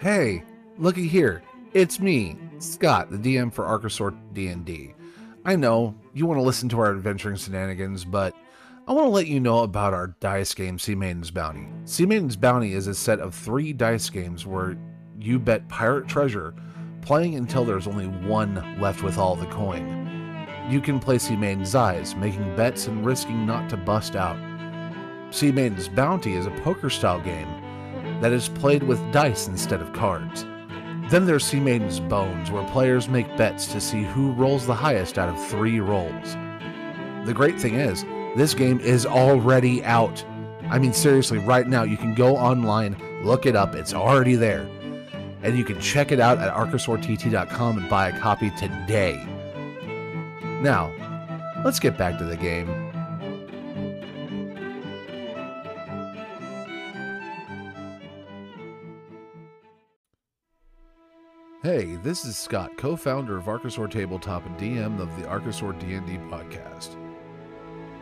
Hey, looky here. It's me, Scott, the DM for Archosaur D&D. I know you want to listen to our adventuring shenanigans, but I want to let you know about our dice game, Sea Maiden's Bounty. Sea Maiden's Bounty is a set of three dice games where you bet pirate treasure, playing until there's only one left with all the coin. You can play Sea Maiden's Eyes, making bets and risking not to bust out. Sea Maiden's Bounty is a poker style game that is played with dice instead of cards. Then there's Sea Maiden's Bones, where players make bets to see who rolls the highest out of three rolls. The great thing is, this game is already out. I mean, seriously, right now, you can go online, look it up, it's already there. And you can check it out at archosaurtt.com and buy a copy today. Now, let's get back to the game. Hey, this is Scott, co-founder of Archosaur Tabletop and DM of the Archosaur D&D podcast.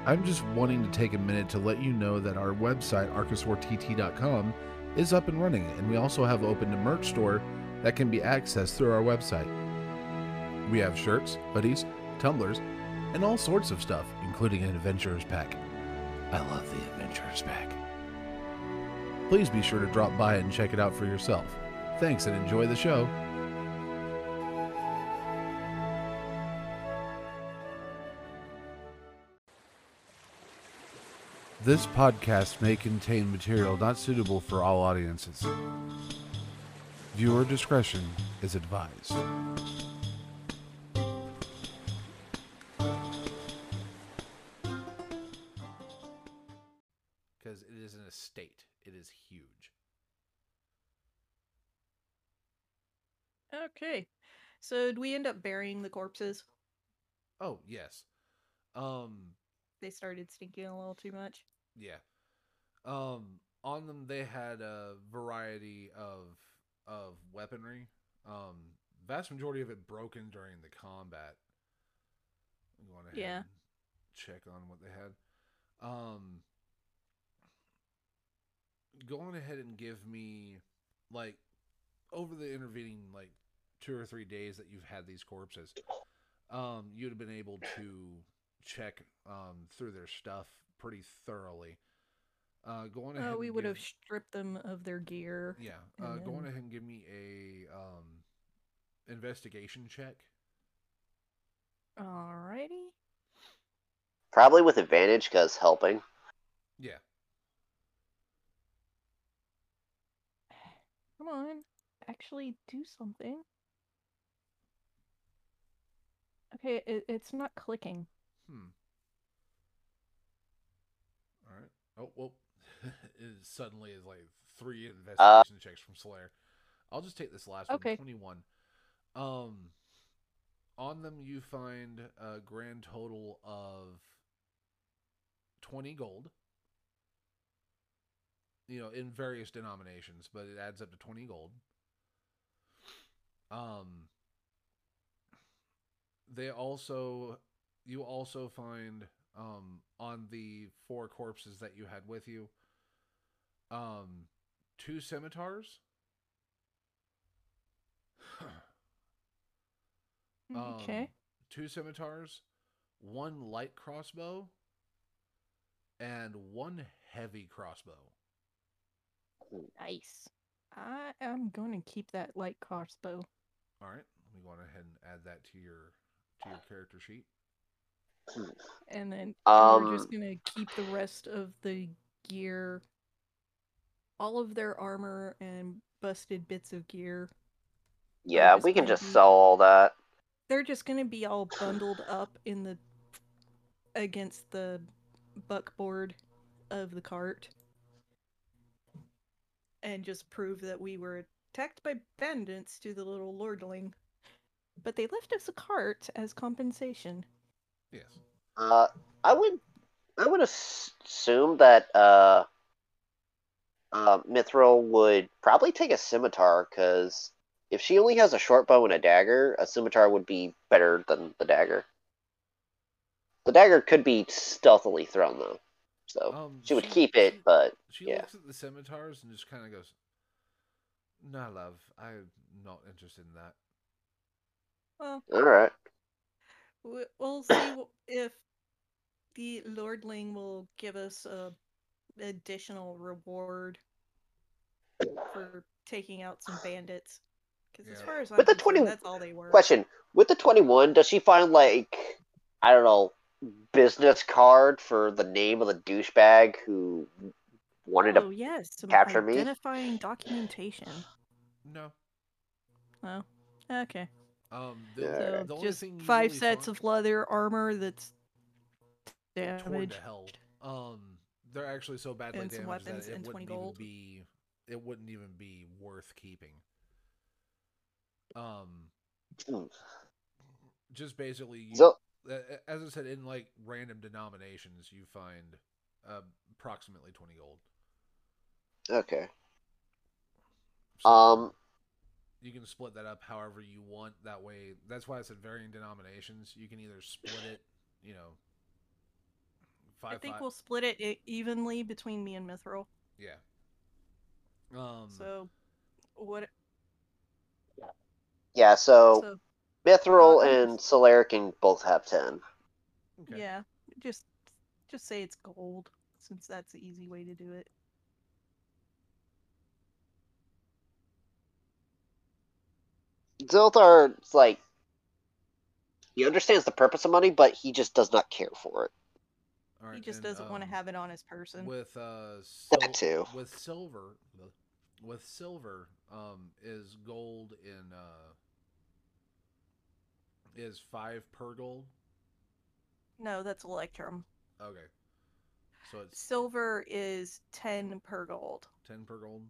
I'm just wanting to take a minute to let you know that our website archosaurtt.com is up and running, and we also have opened a merch store that can be accessed through our website. We have shirts, hoodies, tumblers, and all sorts of stuff, including an adventurer's pack. I love the adventurer's pack. Please be sure to drop by and check it out for yourself. Thanks and enjoy the show. This podcast may contain material not suitable for all audiences. Viewer discretion is advised. Because it is an estate, it is huge. Okay. So do we end up burying the corpses? Oh, yes. Um, They started stinking a little too much. Yeah. Um, on them they had a variety of of weaponry. Um, vast majority of it broken during the combat. I'm going ahead Yeah. and check on what they had. Um, go on ahead and give me like over the intervening like two or three days that you've had these corpses. Um, you'd have been able to check um through their stuff pretty thoroughly. Uh, go on ahead. Oh, we and would have give- stripped them of their gear. yeah. Uh, and go on ahead and give me a um investigation check. Alrighty. Probably with advantage because helping. Yeah. Come on. Actually do something. Okay, it, it's not clicking. Hmm. All right. Oh well. it suddenly is like three investigation checks from Slayer. I'll just take this last Okay. one. Twenty-one. Um. On them, you find a grand total of twenty gold. You know, in various denominations, but it adds up to twenty gold. Um. They also, you also find um on the four corpses that you had with you, um, two scimitars. Okay. Um, two scimitars, one light crossbow, and one heavy crossbow. Nice. I am going to keep that light crossbow. All right, let me go on ahead and add that to your to your character sheet. And then and we're just Um, gonna keep the rest of the gear, all of their armor and busted bits of gear. Yeah, we can just be- sell all that. They're just gonna be all bundled up in the against the buckboard of the cart, and just prove that we were attacked by bandits to the little lordling. But they left us a cart as compensation. Yes. Uh, I would, I would assume that uh, uh, Mithril would probably take a scimitar because if she only has a short bow and a dagger, a scimitar would be better than the dagger. The dagger could be stealthily thrown though, so Um, she would keep it. But She yeah. looks at the scimitars and just kind of goes, No, love. I'm not interested in that. Well, All right. We- we'll see if the lordling will give us a additional reward for taking out some bandits. Because as far as I'm With the 20 that's all they were. Question: With the twenty-one, does she find like I don't know business card for the name of the douchebag who wanted Oh to? yes, some capture me? identifying documentation. No. Oh, okay. Um, the, Yeah. The only just thing five really sets find- of leather armor that's torn damaged. to hell. Um, they're actually so badly And damaged that it wouldn't even gold. be it wouldn't even be worth keeping. Um, Hmm. just basically, you, So as I said, in like random denominations, you find uh, approximately twenty gold. okay. So Um. You can split that up however you want. That way, that's why I said varying denominations. You can either split it, you know, five. I think five- we'll split it e- evenly between me and Mithril. yeah. Um. So what? Yeah. So, So Mithril uh, and Solaric can both have ten. okay. yeah, just just say it's gold since that's the easy way to do it. Zilthar's like he understands the purpose of money, but he just does not care for it. All he just and, doesn't want to um, have it on his person. with uh That too. with silver with silver um is gold in uh is five per gold No, that's electrum. okay so it's Silver is ten per gold. 10 per gold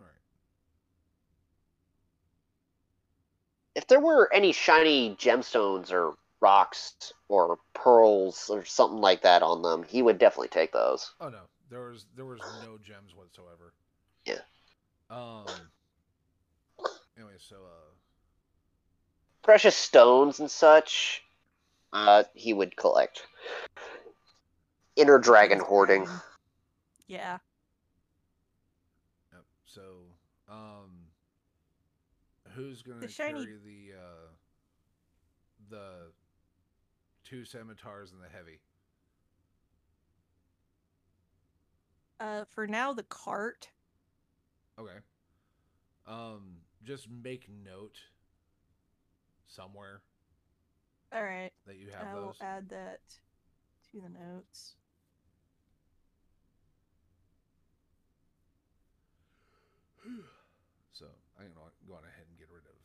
all right If there were any shiny gemstones or rocks or pearls or something like that on them, he would definitely take those. oh no there was there was no gems whatsoever Yeah. um anyway so uh Precious stones and such, uh, he would collect. Inner dragon hoarding. Yeah. Yep. So, um, who's gonna The shiny- carry the uh, the two scimitars and the heavy? Uh, for now, the cart. Okay. Um, just make note somewhere All right. that you have I will those. add that to the notes. So I'm gonna go on ahead and get rid of.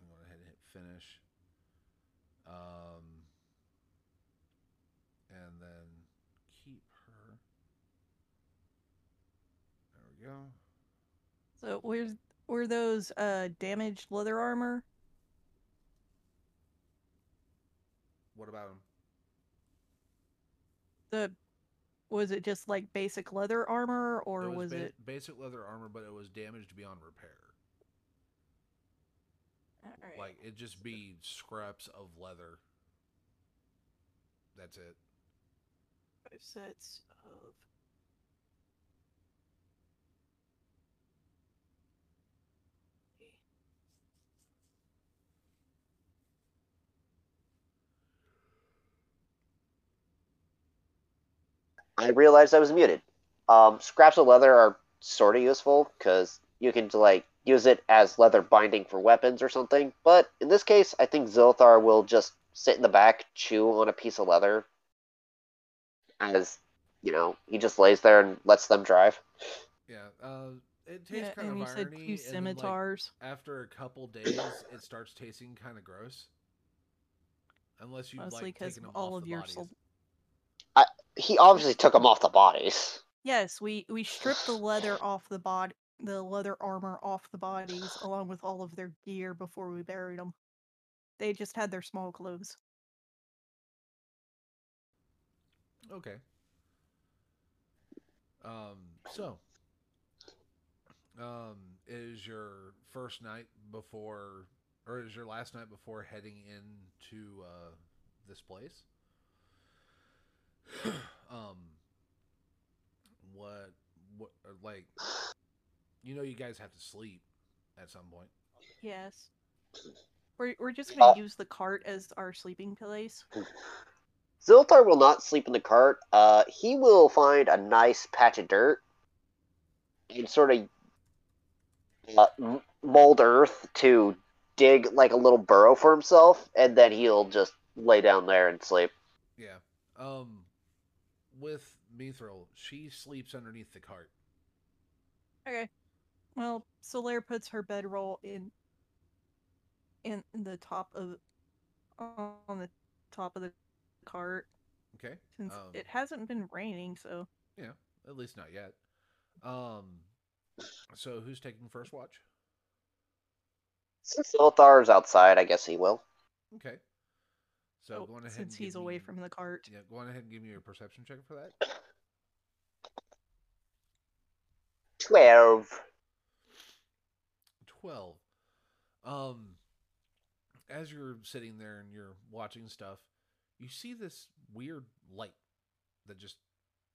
I'm going ahead and hit finish. Um, and then keep her. There we go. So where's were those uh damaged leather armor? What about him? The was it just like basic leather armor or was, ba- it basic leather armor, but it was damaged beyond repair. Alright. Like it just be scraps of leather. That's it. five sets of I realized I was muted. Um, scraps of leather are sort of useful because you can like use it as leather binding for weapons or something. But in this case, I think Zilthar will just sit in the back, chew on a piece of leather, as you know, he just lays there and lets them drive. Yeah. Uh, it tastes yeah, kind and of you irony. said two and like, scimitars. after a couple days, it starts tasting kind of gross. Unless you Mostly like because taking them all off of the your bodies. sol- He obviously took them off the bodies. Yes, we we stripped the leather off the bod the leather armor off the bodies along with all of their gear before we buried them. They just had their small clothes. Okay. Um. So. Um. Is your first night before, or is your last night before heading into uh, this place? um. What what, uh, like, you know, you guys have to sleep at some point. Yes. We're we're just gonna Uh, use the cart as our sleeping place. Zilthar will not sleep in the cart. Uh, he will find a nice patch of dirt and sort of uh, mold earth to dig like a little burrow for himself, and then he'll just lay down there and sleep. Yeah. Um, with Mithril, she sleeps underneath the cart. Okay. Well, Solaire puts her bedroll in in the top of on the top of the cart Okay. since Um, it hasn't been raining, so Yeah, at least not yet. Um, so who's taking first watch? Since Zilthar's outside, I guess he will. Okay. So oh, go ahead. since and give he's away me- from the cart. Yeah, go on ahead and give me your perception check for that. Twelve. 12 um as you're sitting there and you're watching stuff you see this weird light that just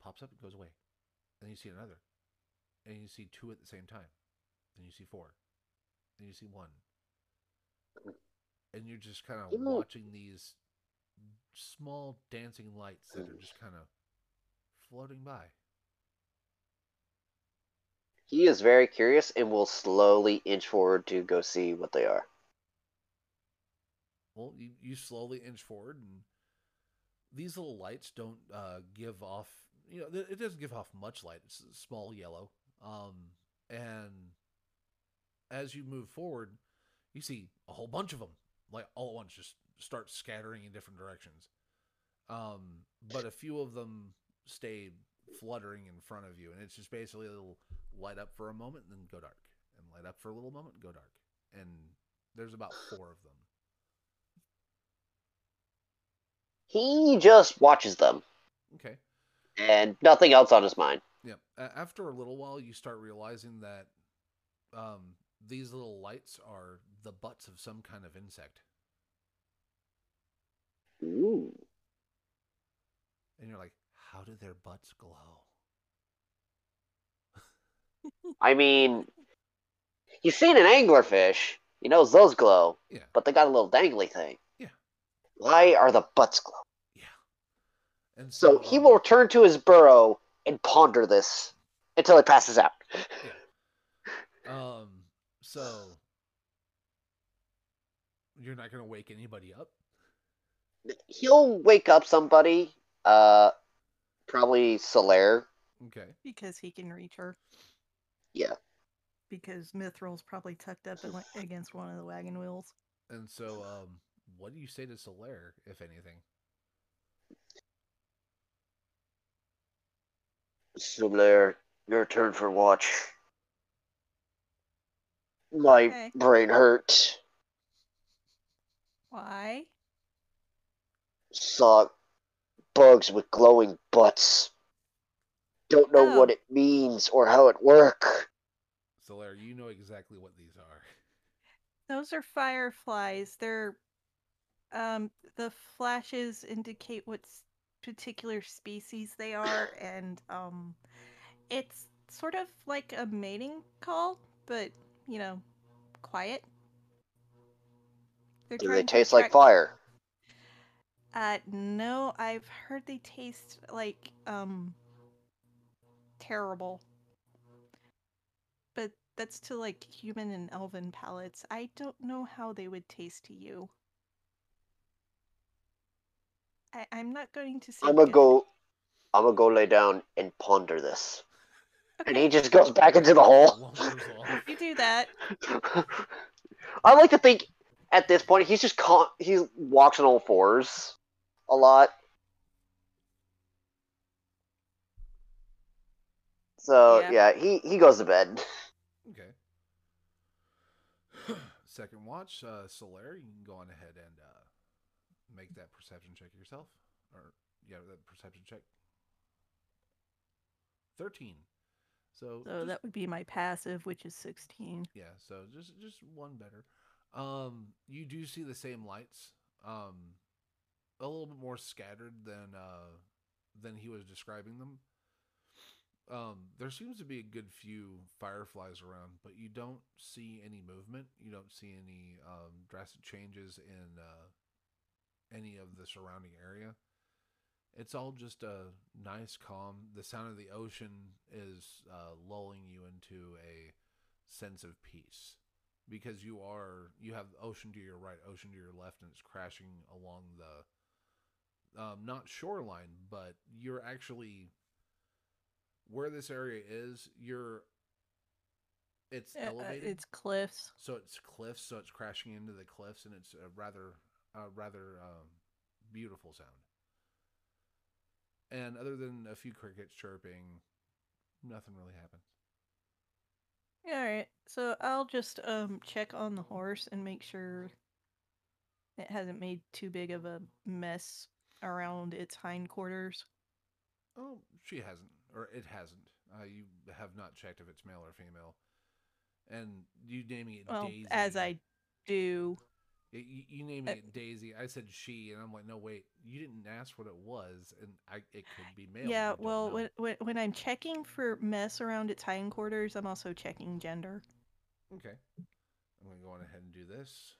pops up and goes away. Then you see another. And you see two at the same time. Then you see four. Then you see one. And you're just kind of watching these small dancing lights that are just kind of floating by He is very curious and will slowly inch forward to go see what they are. Well, you, you slowly inch forward, and these little lights don't uh, give off. You know, it doesn't give off much light. It's small yellow. Um, and as you move forward, you see a whole bunch of them, like all at once, just start scattering in different directions. Um, but a few of them stay fluttering in front of you, and it's just basically a little light up for a moment and then go dark, and light up for a little moment and go dark. And there's about four of them. He just watches them Okay. and nothing else on his mind. Yeah. After a little while, you start realizing that um, these little lights are the butts of some kind of insect, Ooh. and you're like, "How do their butts glow?" I mean, you've seen an anglerfish. You know those glow, Yeah. but they got a little dangly thing. Yeah. Why are the butts glow? Yeah. And So he um, will return to his burrow and ponder this until he passes out. Um. So you're not gonna wake anybody up. He'll wake up somebody, uh, probably Solaire. Okay. Because he can reach her. Yeah. Because Mithril's probably tucked up against one of the wagon wheels. And so, um, what do you say to Solaire, if anything? Solaire, your turn for watch. My Okay. brain hurts. Why? Saw bugs with glowing butts. Don't know what Oh. it means or how it work. Solaire, you know exactly what these are. Those are fireflies. They're um the flashes indicate what particular species they are and um it's sort of like a mating call, but you know, quiet. They're Do they trying to taste like attract- fire? Uh no, I've heard they taste like um terrible. But that's to like human and elven palates. I don't know how they would taste to you. I, I'm not going to say I'm gonna go. I'm gonna go lay down and ponder this. And he just goes back into the hole. You do that. I like to think at this point he's just con- he walks on all fours a lot. So Yeah. yeah, he he goes to bed. Okay. Second watch, uh, Solaire, you can go on ahead and uh, make that perception check yourself. Or, yeah, that perception check. 13. So, So just- that would be my passive, which is 16. yeah, so just just one better. Um, you do see the same lights, um, a little bit more scattered than uh, than he was describing them. um, there seems to be a good few fireflies around, but you don't see any movement. You don't see any um, drastic changes in uh, any of the surrounding area. It's all just a nice, calm. The sound of the ocean is uh, lulling you into a sense of peace because you are you have ocean to your right, ocean to your left, and it's crashing along the um, not shoreline, but you're actually where this area is. You're it's Uh, elevated, it's cliffs. so it's cliffs, so it's crashing into the cliffs, and it's a rather a rather um, beautiful sound. And other than a few crickets chirping, nothing really happens. All right. So I'll just um check on the horse and make sure it hasn't made too big of a mess around its hindquarters. Oh, she hasn't, or it hasn't. Uh, you have not checked if it's male or female. And you naming it Well, Daisy. as I do. You, you naming Uh, it Daisy. I said she, and I'm like, no, wait. You didn't ask what it was, and I it could be male. yeah, well, know. when, when when I'm checking for mess around its hindquarters, I'm also checking gender. Okay. I'm going to go on ahead and do this.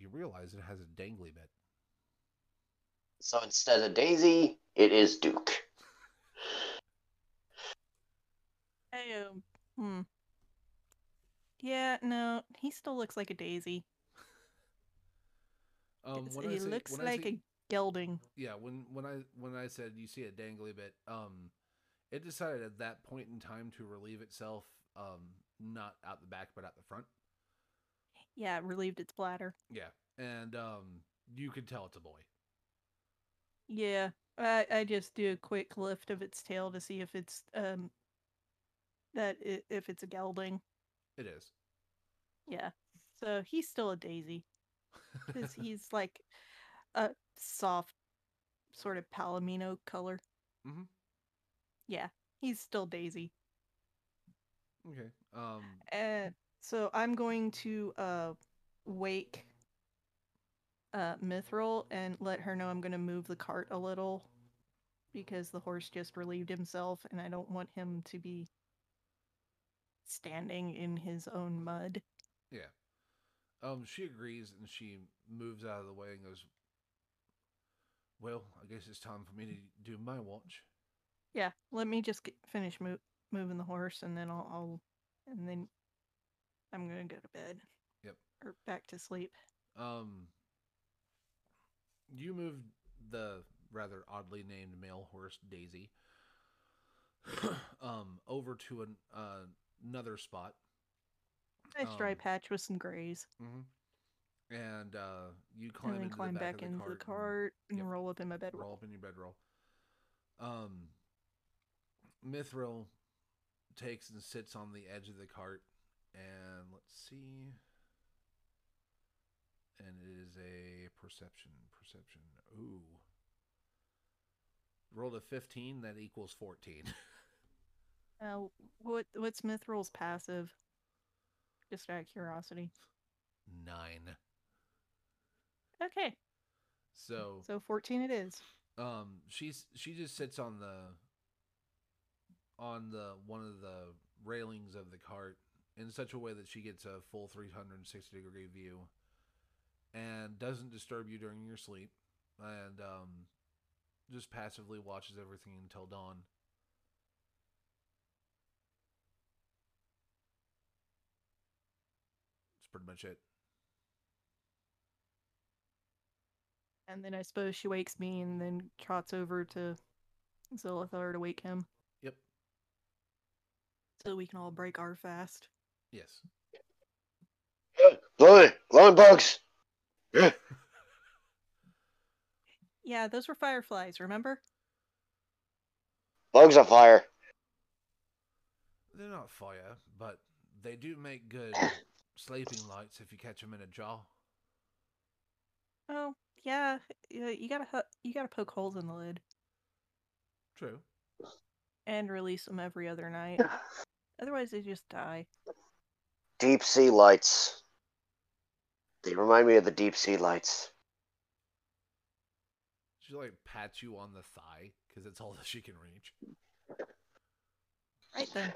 You realize it has a dangly bit. So instead of Daisy, it is Duke. I um, hmm. Yeah, no, he still looks like a daisy. Um, It's- when I he say- looks when I like say- a gelding. yeah. When when I when I said you see a dangly bit, um, it decided at that point in time to relieve itself, um, not out the back but out the front. Yeah, it relieved its bladder. Yeah, and um, you could tell it's a boy. Yeah, I I just do a quick lift of its tail to see if it's um that i- if it's a gelding. It is. Yeah, so he's still a daisy because he's like a soft sort of palomino color. Mm-hmm. Yeah, he's still daisy. Okay. Um, And so I'm going to uh wake uh Mithril and let her know I'm going to move the cart a little because the horse just relieved himself and I don't want him to be standing in his own mud. Yeah. Um, she agrees and she moves out of the way and goes, Well, I guess it's time for me to do my watch. Yeah, let me just get, finish mo- moving the horse and then I'll, I'll and then I'm going to go to bed. Yep. Or back to sleep. Um, you moved the rather oddly named male horse, Daisy, um, over to an, uh, another spot. Nice dry Um, patch with some grays. Mm-hmm. And uh, you climb And then climb the back, back the into the cart and and yep, roll up in my bedroll. roll up in your bedroll. Um, Mithril takes and sits on the edge of the cart, and let's see. And it is a perception. Perception. Ooh. Rolled a 15, that equals 14. Uh, what what's Mithril's passive? Just out of curiosity. Nine. Okay, So, so fourteen it is. um, she's she just sits on the on the one of the railings of the cart in such a way that she gets a full 360 degree view and doesn't disturb you during your sleep and um, just passively watches everything until dawn. That's pretty much it. And then I suppose she wakes me and then trots over to Zilthar to wake him, Yep. so we can all break our fast. Yes. Glowing, glowing bugs. Yeah. Yeah, those were fireflies. Remember? Bugs on fire. They're not fire, but they do make good sleeping lights if you catch them in a jar. Oh, yeah. You you gotta you gotta poke holes in the lid True. and release them every other night. Otherwise, they just die. Deep sea lights. They remind me of the deep sea lights. She like pats you on the thigh because it's all that she can reach. Right then.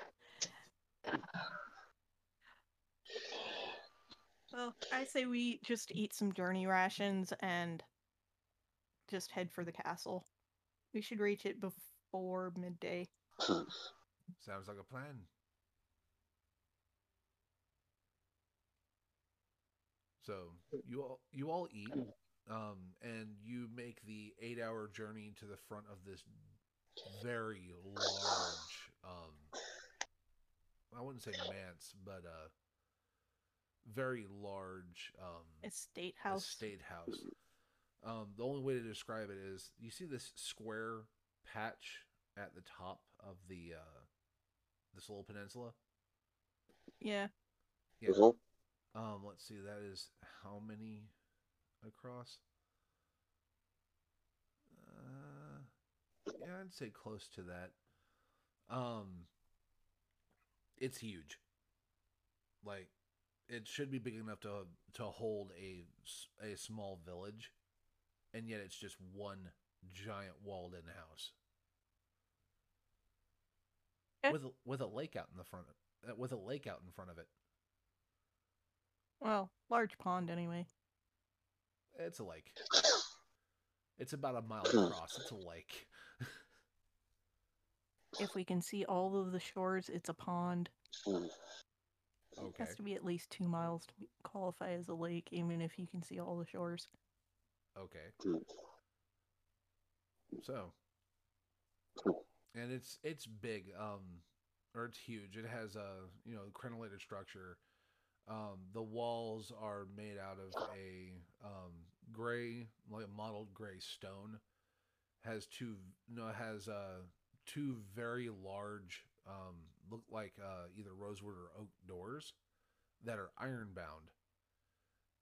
Well, I say we just eat some journey rations and just head for the castle. We should reach it before midday. Hmm. Sounds like a plan. So you all you all eat, um, and you make the eight-hour journey to the front of this very large. Um, I wouldn't say manse, but uh, very large um, Estate house. estate house. Um, the only way to describe it is you see this square patch at the top of the uh, this little peninsula. Yeah. Yeah. Mhm. Um, let's see, that is how many across? Uh, yeah, I'd say close to that. Um, it's huge. Like, it should be big enough to to hold a a small village, and yet it's just one giant walled-in house with a, with a lake out in the front, uh, with a lake out in front of it. Well, large pond anyway. It's a lake. It's about a mile across. It's a lake. If we can see all of the shores, it's a pond. Mm. It has to be at least two miles to qualify as a lake, even if you can see all the shores. Okay. So, and it's it's big, um, or it's huge. It has a you know crenellated structure. Um, the walls are made out of a um, gray, like mottled gray stone. Has two no has uh two very large um look like uh either rosewood or oak doors that are iron bound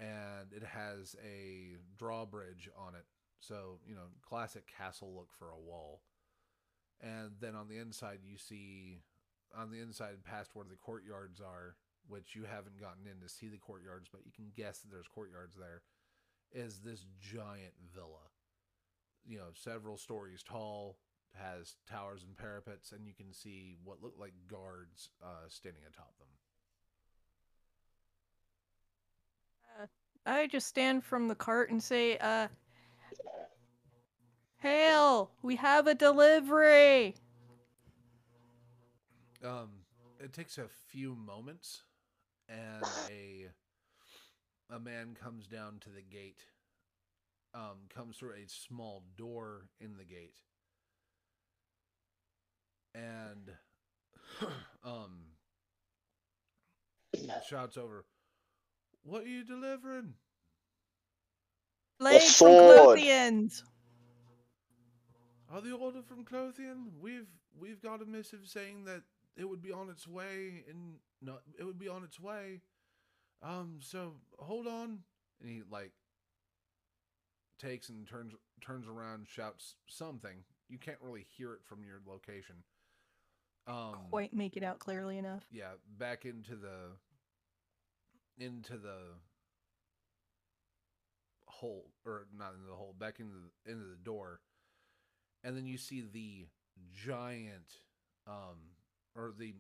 and it has a drawbridge on it. So, you know, classic castle look for a wall. And then on the inside, you see, on the inside, past where the courtyards are, which you haven't gotten in to see the courtyards, but you can guess that there's courtyards there, is this giant villa. You know, several stories tall, has towers and parapets, and you can see what look like guards uh, standing atop them. I just stand from the cart and say, uh, Hail! We have a delivery! Um, it takes a few moments, and a a man comes down to the gate. Um, comes through a small door in the gate, and um, shouts over, "What are you delivering?" Blades from sword. Clothians! Are the order from Clothian? We've we've got a missive saying that it would be on its way and no it would be on its way. Um so hold on. And he like takes and turns turns around, shouts something. You can't really hear it from your location. Um Quite make it out clearly enough. yeah, back into the into the hole or not into the hole, back into the, into the door. And then you see the giant um or the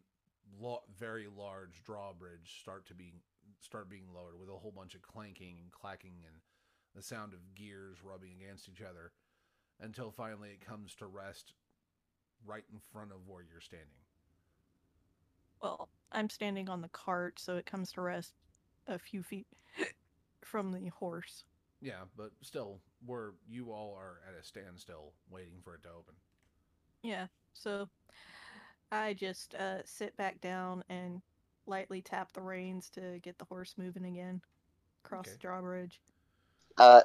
lo- very large drawbridge start to be start being lowered with a whole bunch of clanking and clacking and the sound of gears rubbing against each other until finally it comes to rest right in front of where you're standing. Well, I'm standing on the cart, so it comes to rest a few feet from the horse. Yeah, but still, where you all are at a standstill waiting for it to open. Yeah, so I just uh, sit back down and lightly tap the reins to get the horse moving again across Okay. the drawbridge. Uh,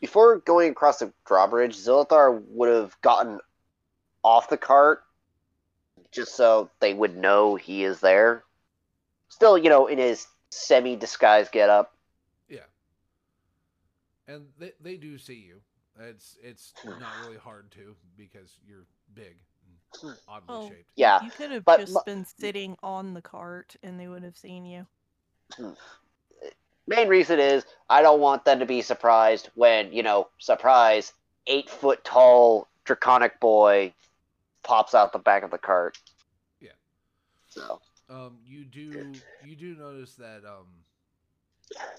before going across the drawbridge, Zilthar would have gotten off the cart just so they would know he is there. Still, you know, in his semi disguised getup. Yeah. And they they do see you. It's it's not really hard to because you're big and oddly Oh. shaped. Yeah. You could have but just mu- been sitting on the cart and they would have seen you. Main reason is I don't want them to be surprised when, you know, surprise, eight foot tall draconic boy pops out the back of the cart. Yeah. So Um, you do you do notice that um,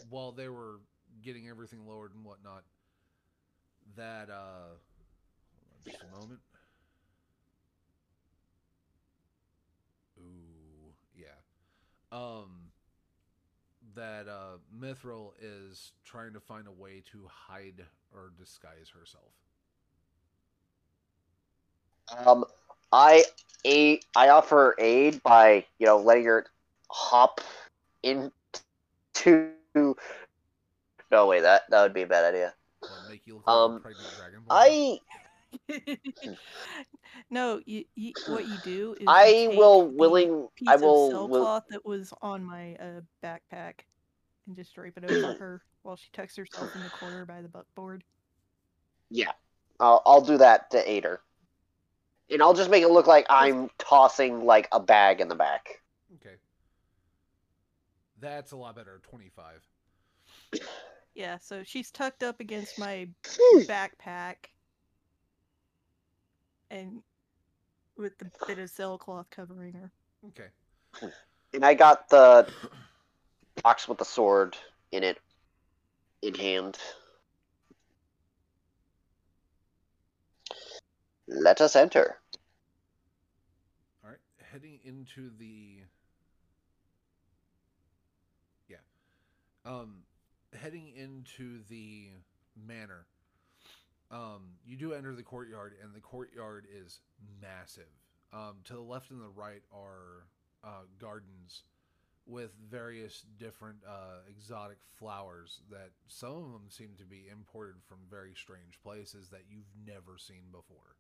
while they were getting everything lowered and whatnot, that uh, just a moment. Ooh, yeah. Um, that uh, Mithril is trying to find a way to hide or disguise herself. um, I a I offer aid by you know letting her hop into. No way, that that would be a bad idea. Make you look like a Um, pregnant dragon? I no, you, you, what you do is you I take will the willing piece I of will, will cloth that was on my uh, backpack and just drape it over her while she tucks herself in the corner by the buckboard. yeah I'll I'll do that to aid her, and I'll just make it look like I'm tossing like a bag in the back. Okay. That's a lot better. 25. Yeah, so she's tucked up against my backpack and with the bit of sailcloth covering her. Okay. And I got the box with the sword in it in hand. Let us enter. All right. Heading into the. Yeah. Um, heading into the manor. Um, you do enter the courtyard, and the courtyard is massive. Um, to the left and the right are uh, gardens with various different uh, exotic flowers that some of them seem to be imported from very strange places that you've never seen before.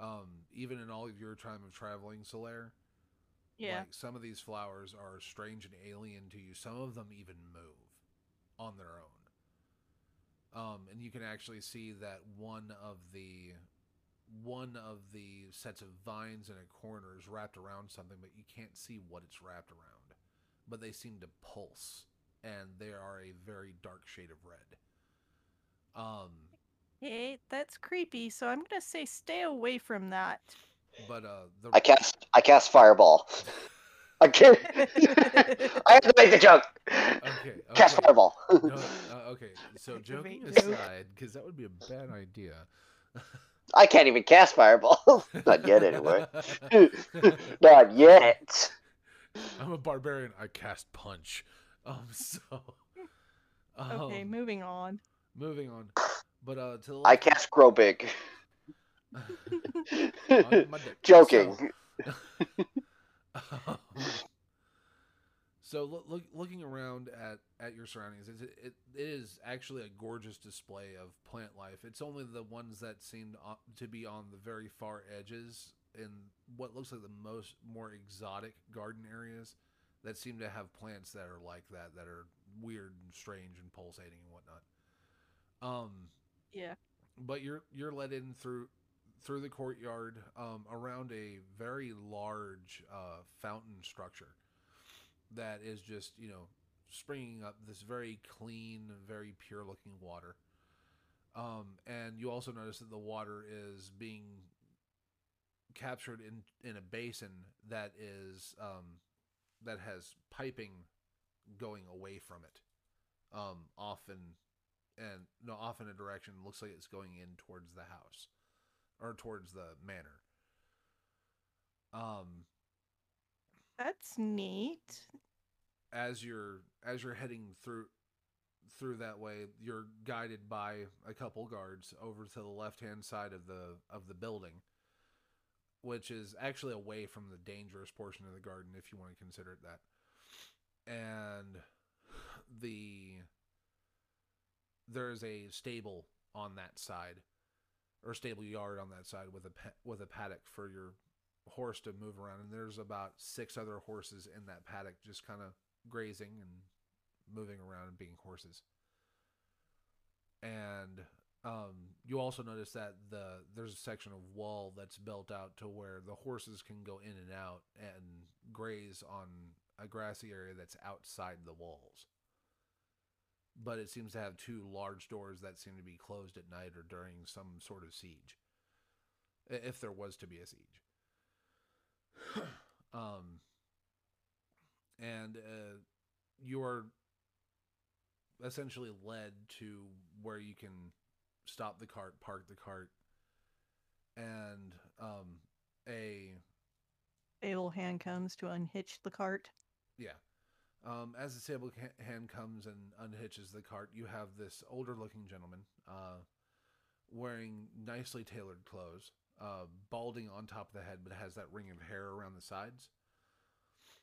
Um, even in all of your time of traveling, Solaire, Yeah. like some of these flowers are strange and alien to you. Some of them even move on their own. Um, and you can actually see that one of the one of the sets of vines in a corner is wrapped around something, but you can't see what it's wrapped around. But they seem to pulse, and they are a very dark shade of red. Um, Hey, that's creepy, so I'm gonna say stay away from that. but uh, the I cast I cast fireball. I can't. I have to make the joke. okay, Cast fireball. No, uh, okay, so joking joke. aside, because that would be a bad idea. I can't even cast fireball. Not yet, anyway. Not yet. I'm a barbarian. I cast punch. Um, so. Okay, um, moving on. moving on. But uh, to the I cast grow big. on my dick. Joking. So, so look, look, looking around at, at your surroundings, it, it, it is actually a gorgeous display of plant life. It's only the ones that seem to be on the very far edges in what looks like the most more exotic garden areas that seem to have plants that are like that, that are weird and strange and pulsating and whatnot. Um, Yeah. but you're you're let in through through the courtyard um, around a very large uh, fountain structure that is just you know springing up this very clean very pure looking water. Um, and you also notice that the water is being captured in in a basin that is um, that has piping going away from it um, often and no off in a direction. Looks like it's going in towards the house or towards the manor. Um That's neat. as you're as you're heading through through that way you're guided by a couple guards over to the left hand side of the of the building which is actually away from the dangerous portion of the garden if you want to consider it that. And the there's a stable on that side or stable yard on that side with a with a paddock for your horse to move around. And there's about six other horses in that paddock just kind of grazing and moving around and being horses. And um, you also notice that the there's a section of wall that's built out to where the horses can go in and out and graze on a grassy area that's outside the walls but it seems to have two large doors that seem to be closed at night or during some sort of siege, if there was to be a siege. um, and uh, you're essentially led to where you can stop the cart, park the cart, and um, a Able hand comes to unhitch the cart. yeah. Um, as the stable hand comes and unhitches the cart, you have this older looking gentleman uh, wearing nicely tailored clothes, uh, balding on top of the head, but has that ring of hair around the sides,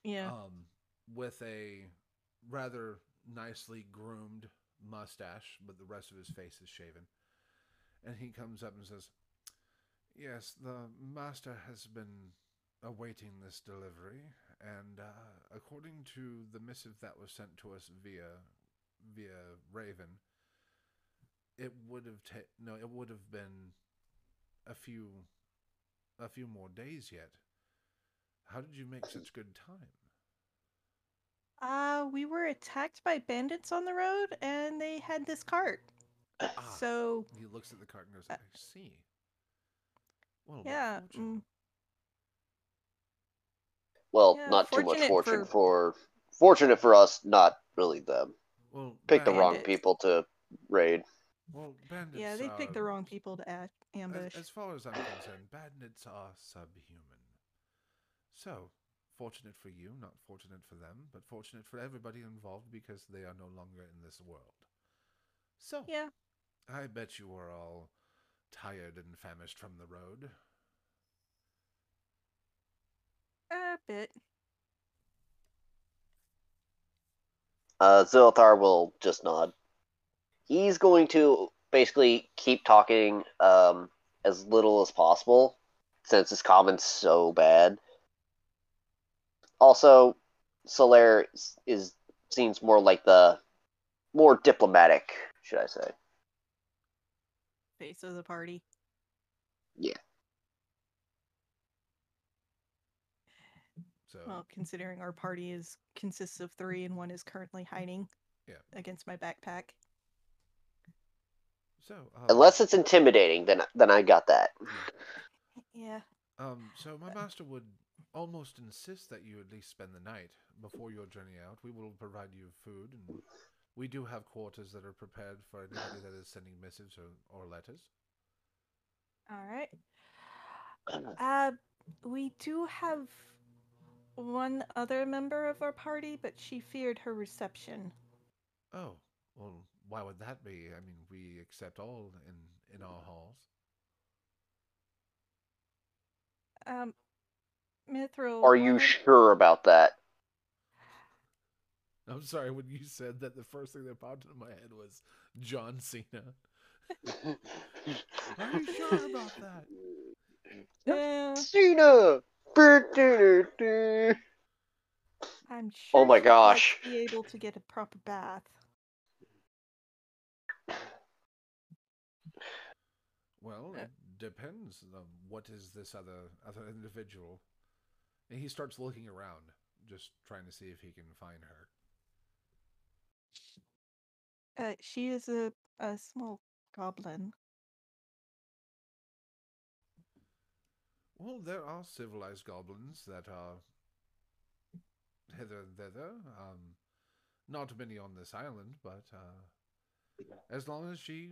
Yeah. um, with a rather nicely groomed mustache, but the rest of his face is shaven. And he comes up and says, Yes, the master has been awaiting this delivery, and uh, according to the missive that was sent to us via via Raven, it would have ta- no, it would have been a few a few more days yet. How did you make such good time? Uh, we were attacked by bandits on the road, and they had this cart. Ah, So he looks at the cart and goes, Uh, "I see." Well, yeah, fortune." Well, Yeah, not too much fortune for- for... fortunate for us, not really them. well, Pick the wrong people to raid. Well, bandits. yeah, they picked the wrong people to a- As, ambush. as far as I'm concerned, bandits are subhuman. So, fortunate for you, not fortunate for them, but fortunate for everybody involved because they are no longer in this world. So, Yeah, I bet you are all tired and famished from the road. A bit. Uh, Zilthar will just nod. He's going to basically keep talking um, as little as possible, since his comment's so bad. Also, Solaire is, is seems more like the more diplomatic, should I say? Face of the party. So, Well, considering our party is consists of three and one is currently hiding. Yeah. Against my backpack. so um, Unless it's intimidating, then then I got that. Yeah. Um, so my master would almost insist that you at least spend the night before your journey out. We will provide you food, and we do have quarters that are prepared for anybody that is sending missives or, or letters. All right. Uh, we do have one other member of our party, but she feared her reception. Oh, well, why would that be? I mean, we accept all in in our halls. Um, Mithril. Are you sure about that? I'm sorry when you said that. The first thing that popped into my head was John Cena. Are you sure about that? Yeah, Cena. I'm sure. Oh my gosh. Be able to get a proper bath. Well, Uh, it depends. Um, what is this other other individual? And he starts looking around, just trying to see if he can find her. Uh, she is a a small goblin. Well, there are civilized goblins that are hither and thither. Um, not many on this island, but uh, as long as she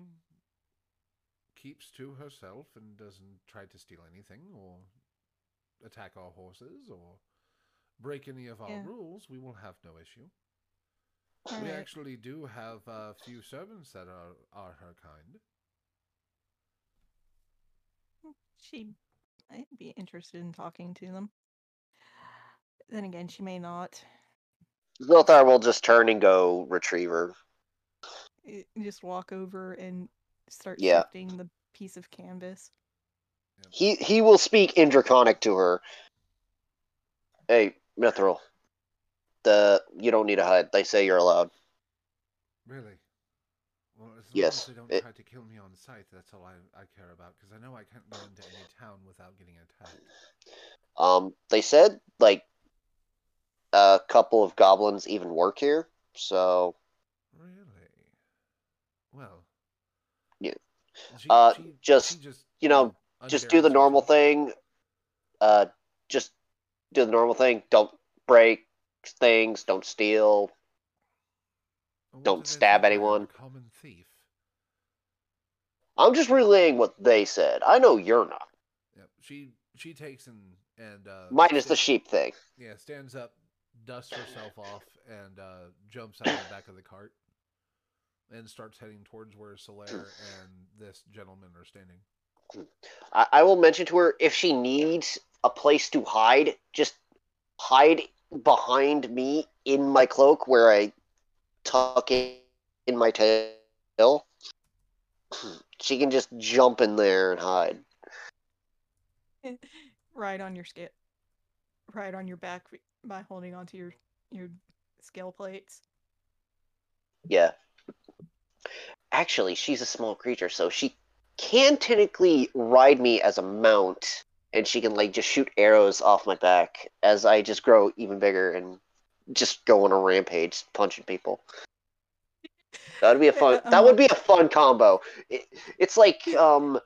keeps to herself and doesn't try to steal anything or attack our horses or break any of our Yeah. rules, we will have no issue. we Alright. actually do have a few servants that are, are her kind. She might be interested in talking to them. Then again, she may not. Zilthar will just turn and go retrieve her. Y- eh, Just walk over and start Yeah. shifting the piece of canvas. He he will speak in Draconic to her. Hey, Mithril. The you don't need to hide. They say you're allowed. Really? As long Yes, as they don't it- try to kill me on sight, that's all I, I care about. Because I know I can't go into any town without getting attacked. Um, they said like a couple of goblins even work here. So Really? well. Yeah. She, Uh, she- just, she just you know, just do the normal thing. Uh, just do the normal thing. Don't break things. Don't steal. Don't do stab think I am, a anyone. common thief. I'm just relaying what they said. I know you're not. Yep. She she takes and and uh, Minus the sheep thing. yeah stands up, dusts herself off, and uh, jumps out of the back of the cart, and starts heading towards where Solaire and this gentleman are standing. I, I will mention to her if she needs a place to hide, just hide behind me in my cloak where I tuck in my tail. She can just jump in there and hide. right on your scale, right on your back by holding onto your your scale plates. Yeah. Actually, she's a small creature, so she can technically ride me as a mount, and she can like just shoot arrows off my back as I just grow even bigger and just go on a rampage punching people. That would be a fun. That would be a fun combo. It, it's like um,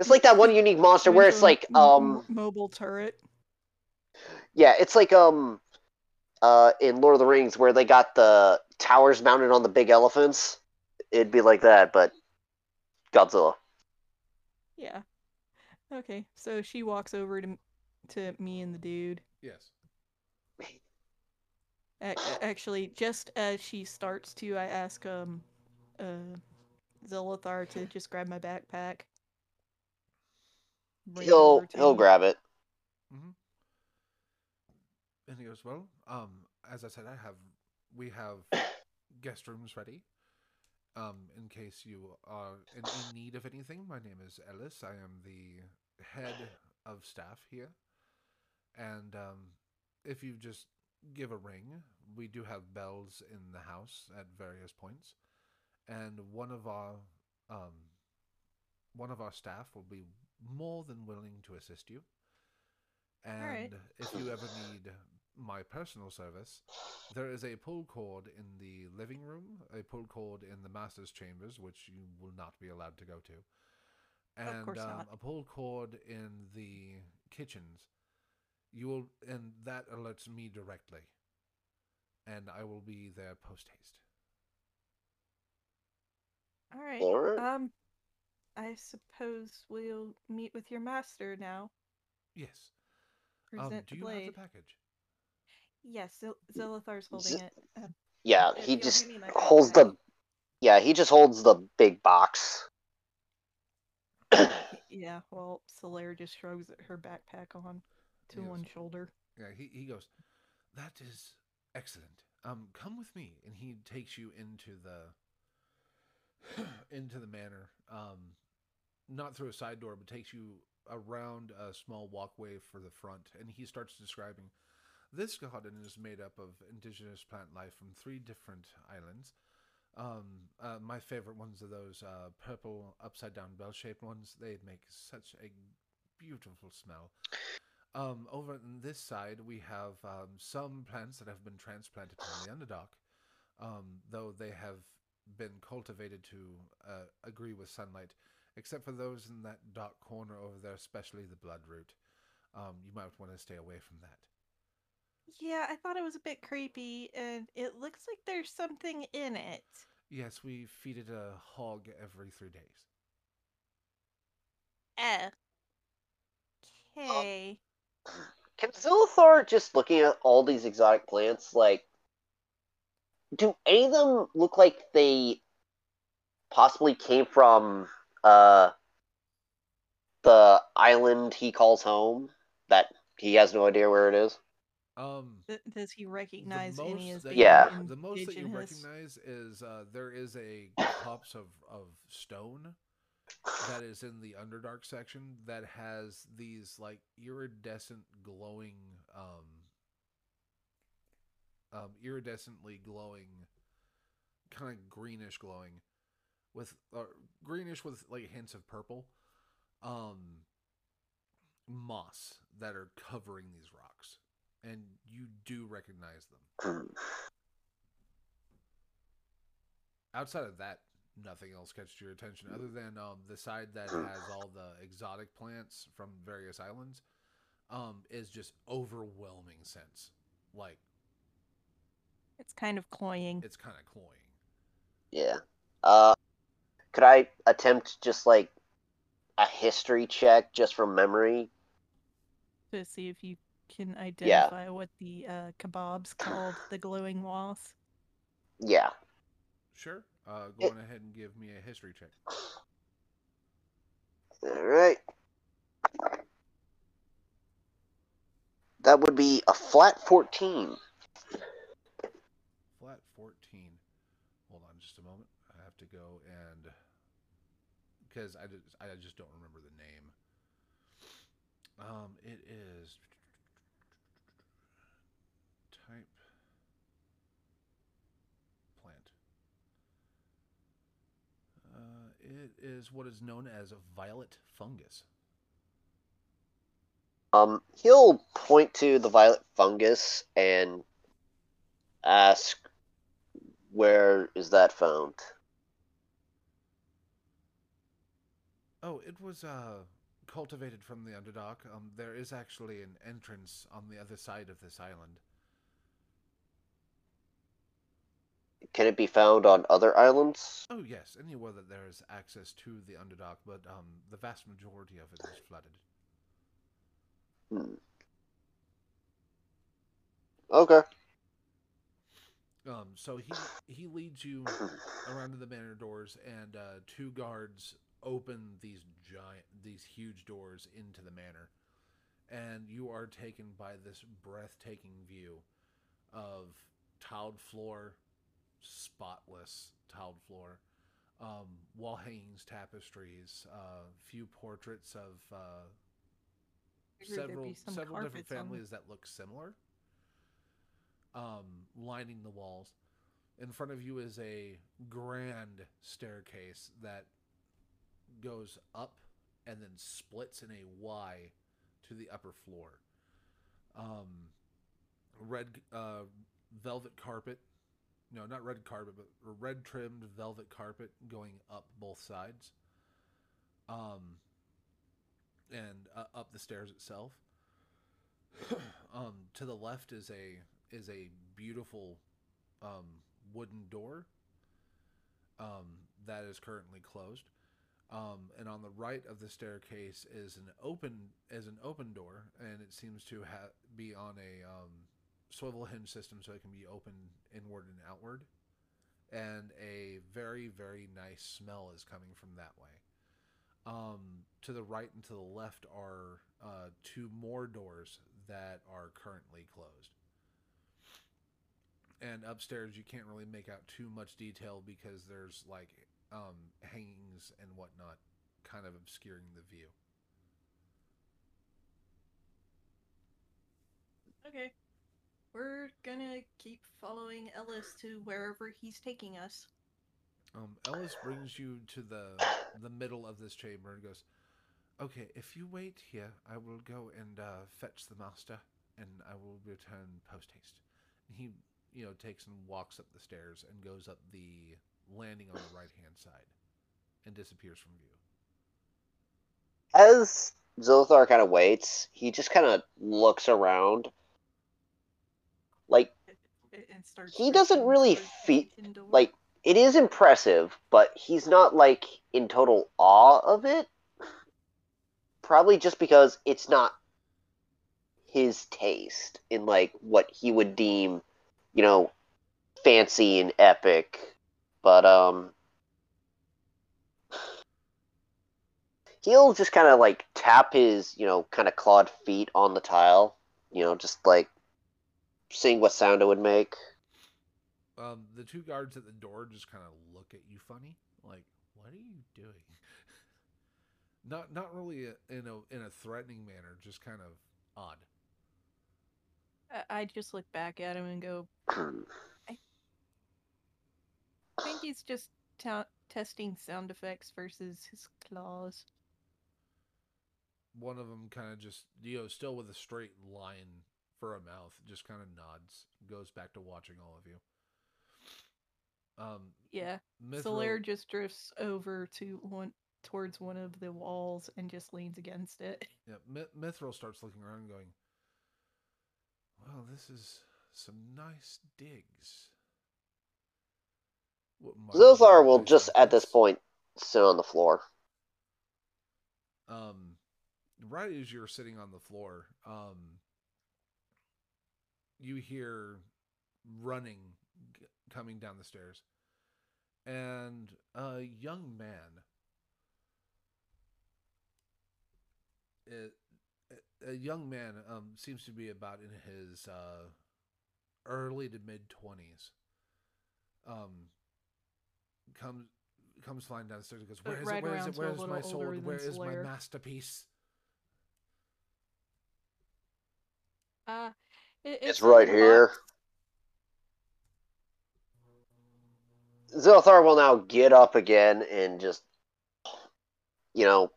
it's like that one unique monster where it's like um, mobile turret. yeah, it's like um, uh, in Lord of the Rings where they got the towers mounted on the big elephants. It'd be like that, but Godzilla. Yeah. Okay, so she walks over to to me and the dude. Yes. A- a- actually, just as she starts to, I ask um, uh, Zilithar to just grab my backpack. Bring He'll he'll me. grab it. Mm-hmm. And he goes, "Well, um, as I said, I have we have guest rooms ready. Um, in case you are in, in need of anything, my name is Ellis. I am the head of staff here, and um, if you just give a ring, we do have bells in the house at various points, and one of our um, one of our staff will be more than willing to assist you. And right. if you ever need my personal service, there is a pull cord in the living room, a pull cord in the master's chambers, which you will not be allowed to go to, and um, a pull cord in the kitchens. You will, and that alerts me directly, and I will be there post haste. All right. Alright. Um, I suppose we'll meet with your master now. Yes. Um, Present do you blade. have the package? Yes, Zil- Zilithar's holding Z- it. Uh, Yeah, he just give me my holds backpack. the. Yeah, he just holds the big box. Yeah, well, Solaire just shrugs her backpack on to Yes. one shoulder. Yeah, he, he goes, That is excellent. Um, come with me. And he takes you into the into the manor. Um not through a side door, but takes you around a small walkway for the front, and he starts describing this garden is made up of indigenous plant life from three different islands. Um, uh, my favorite ones are those uh, purple upside down bell shaped ones. They make such a beautiful smell. Um, over on this side, we have um, some plants that have been transplanted from the Underdark, um, though they have been cultivated to uh, agree with sunlight, except for those in that dark corner over there, especially the bloodroot. Um, you might want to stay away from that. Yeah, I thought it was a bit creepy, and it looks like there's something in it. Yes, we feed it a hog every three days. Eh. Okay. Can Zilithar just looking at all these exotic plants, like, do any of them look like they possibly came from uh the island he calls home that he has no idea where it is? Um, Th- does he recognize the any most as that Yeah. the most that you recognize is uh, there is a cups of, of stone that is in the underdark section that has these like iridescent glowing um um iridescently glowing kind of greenish glowing with uh, greenish with like hints of purple um moss that are covering these rocks and you do recognize them. Outside of that nothing else catches your attention other than um, the side that has all the exotic plants from various islands um, is just overwhelming sense. Like It's kind of cloying. it's kind of cloying. Yeah. Uh, could I attempt just like a history check just from memory? to see if you can identify what the uh, kebabs called the glowing walls? Yeah. Sure. Uh, go on ahead and give me a history check. All right. That would be a flat 14. Flat 14. Hold on just a moment. I have to go and because I just I just don't remember the name. Um, it is type plant. Uh, it is what is known as a violet fungus. Um, he'll point to the violet fungus and ask, "Where is that found?" Oh, it was uh cultivated from the Underdark. Um, there is actually an entrance on the other side of this island. Can it be found on other islands? Oh yes, anywhere that there is access to the Underdark, but um, the vast majority of it is flooded. Hmm. Okay. Um, so he he leads you around to the manor doors, and uh, two guards open these giant, these huge doors into the manor, and you are taken by this breathtaking view of tiled floor, spotless tiled floor, um, wall hangings, tapestries, uh, few portraits of uh, I heard there'd several several different carpets on- families that look similar um, lining the walls. In front of you is a grand staircase that goes up and then splits in a Y to the upper floor. Um, red uh, velvet carpet. No, not red carpet, but red trimmed velvet carpet going up both sides. Um, and uh, up the stairs itself. um, to the left is a is a beautiful um, wooden door um, that is currently closed. Um, and on the right of the staircase is an open is an open door, and it seems to ha- be on a um, swivel hinge system, so it can be open inward and outward. And a very very nice smell is coming from that way. Um, to the right and to the left are uh, two more doors that are currently closed. And upstairs, you can't really make out too much detail because there's like um, hangings and whatnot kind of obscuring the view. Okay. We're gonna keep following Ellis to wherever he's taking us. Um, Ellis brings you to the the middle of this chamber and goes, "Okay, if you wait here, I will go and uh, fetch the master, and I will return post haste." He, you know, takes and walks up the stairs and goes up the landing on the right hand side, and disappears from view. As Zilthar kind of waits, he just kind of looks around. Like, He doesn't really towards the fe- hidden door. like, it is impressive, but he's not, like, in total awe of it. Probably just because it's not his taste in, like, what he would deem, you know, fancy and epic. But, um. He'll just kind of, like, tap his, you know, kind of clawed feet on the tile. You know, just, like, seeing what sound it would make. Um, the two guards at the door just kind of look at you funny, like, "What are you doing?" not not really a, in a in a threatening manner, just kind of odd. I- I just look back at him and go, I think he's just ta- testing sound effects versus his claws. One of them kind of just, you know, still with a straight line for a mouth, just kind of nods, goes back to watching all of you. Um, Yeah. Mithril, Solaire just drifts over to one towards one of the walls and just leans against it. yeah, Mi- Mithril starts looking around and going, "Well, this is some nice digs." Wouldn't mind Zilthar having will just at this point sit on the floor. um, right as you're sitting on the floor, um, you hear running g- coming down the stairs, and a young man. It, a- a young man um, seems to be about in his uh, early to mid twenties. Um, comes comes flying downstairs and goes, But "Where is right it? Where is around it? to a Where is my little older sword? than Where is my masterpiece?" Uh it, It's, in right here. box. Zilthar will now get up again and just, you know,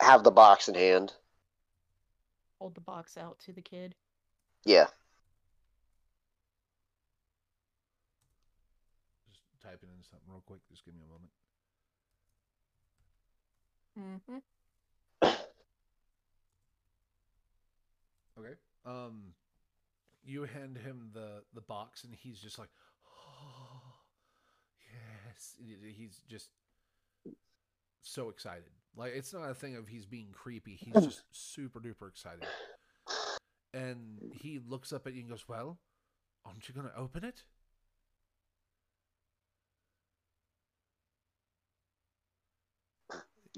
have the box in hand. Hold the box out to the kid. Yeah. Just typing in something real quick. Just give me a moment. Mm-hmm. Okay. Um, you hand him the the box, and he's just like, "Oh, yes." He's just so excited. Like it's not a thing of he's being creepy. He's just super duper excited. And he looks up at you and goes, "Well, aren't you gonna open it?"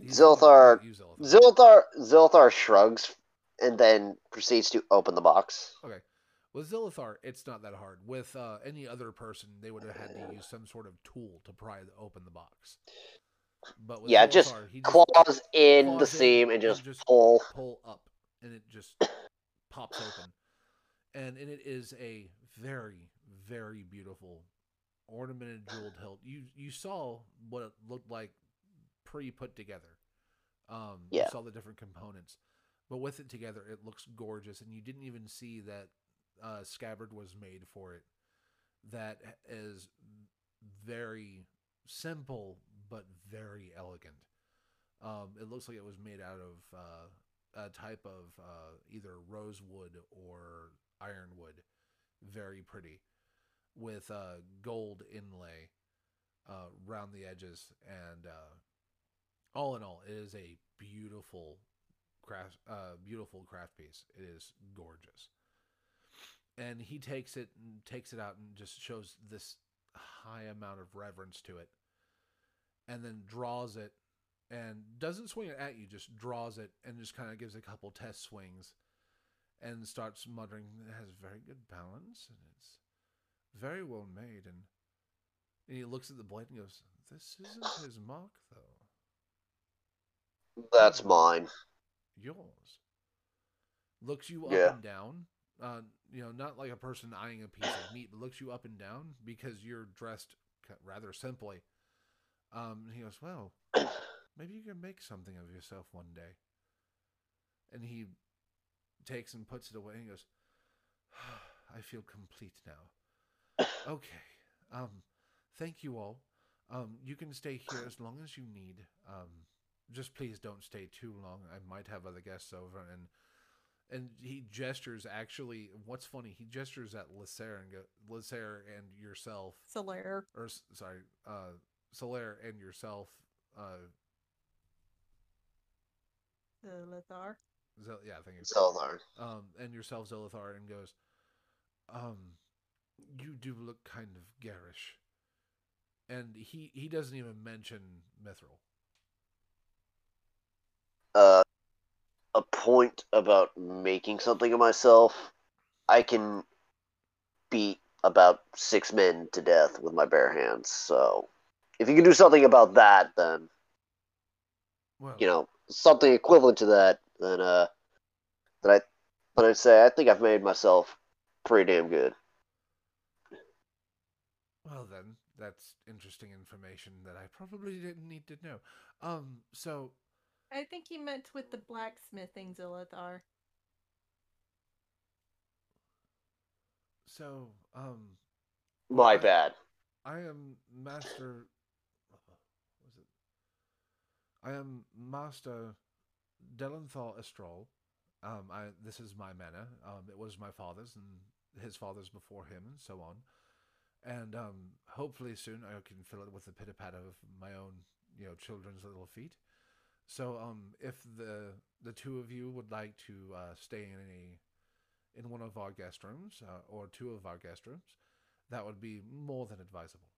He's looking Zilthar- at you, Zilthar. Zilthar Zilthar shrugs and then proceeds to open the box. Okay. With Zilithar, it's not that hard. With uh, any other person, they would have had to use some sort of tool to pry the, open the box. But with Yeah, just Zilithar, he Claws in the in seam and and just, just- pull. pull up, and it just pops open, and, and it is a very, very beautiful ornamented jeweled hilt. You you saw what it looked like pre put together. Um, Yeah. You saw the different components, but with it together, it looks gorgeous, and you didn't even see that uh, scabbard was made for it. That is very simple but very elegant. Um, it looks like it was made out of uh, a type of uh, either rosewood or ironwood. Very pretty, with uh, gold inlay uh, around the edges, and uh, all in all, it is a beautiful craft, uh, beautiful craft piece. It is gorgeous, and he takes it and takes it out and just shows this high amount of reverence to it, and then draws it and doesn't swing it at you, just draws it and just kind of gives a couple test swings and starts muttering, it has very good balance and it's very well made. And, and he looks at the blade and goes, This isn't his mark, though. That's mine. Yours. Looks you up Yeah. and down. Uh, you know, not like a person eyeing a piece of meat, but looks you up and down because you're dressed rather simply. Um, and he goes, Well, maybe you can make something of yourself one day. And he takes and puts it away and goes, I feel complete now. Okay. Um, thank you all. Um, you can stay here as long as you need. Um, just please don't stay too long. I might have other guests over and and he gestures actually what's funny, he gestures at Lysair and go Lysair and yourself Solaire. or sorry, uh, Solaire and yourself, uh, The Lithar. Zel- yeah, I think it's Zilthar. um, and yourself, Zilithar, and goes, um, you do look kind of garish, and he he doesn't even mention Mithril. Uh, a point about making something of myself. I can beat about six men to death with my bare hands. So, if you can do something about that, then Well, you know something equivalent to that, then uh, then I, then I'd say I think I've made myself pretty damn good. well then, that's interesting information that I probably didn't need to know. Um, so I think he meant with the blacksmithing Zilithar. so um, My I- bad. I am Master. Was it? I am Master Delenthal Estrol. Um, I this is my manor. Um, it was my father's and his father's before him, and so on. And um, hopefully soon I can fill it with the pitter patter of my own, you know, children's little feet. So, um, if the the two of you would like to uh, stay in a in one of our guest rooms uh, or two of our guest rooms, that would be more than advisable.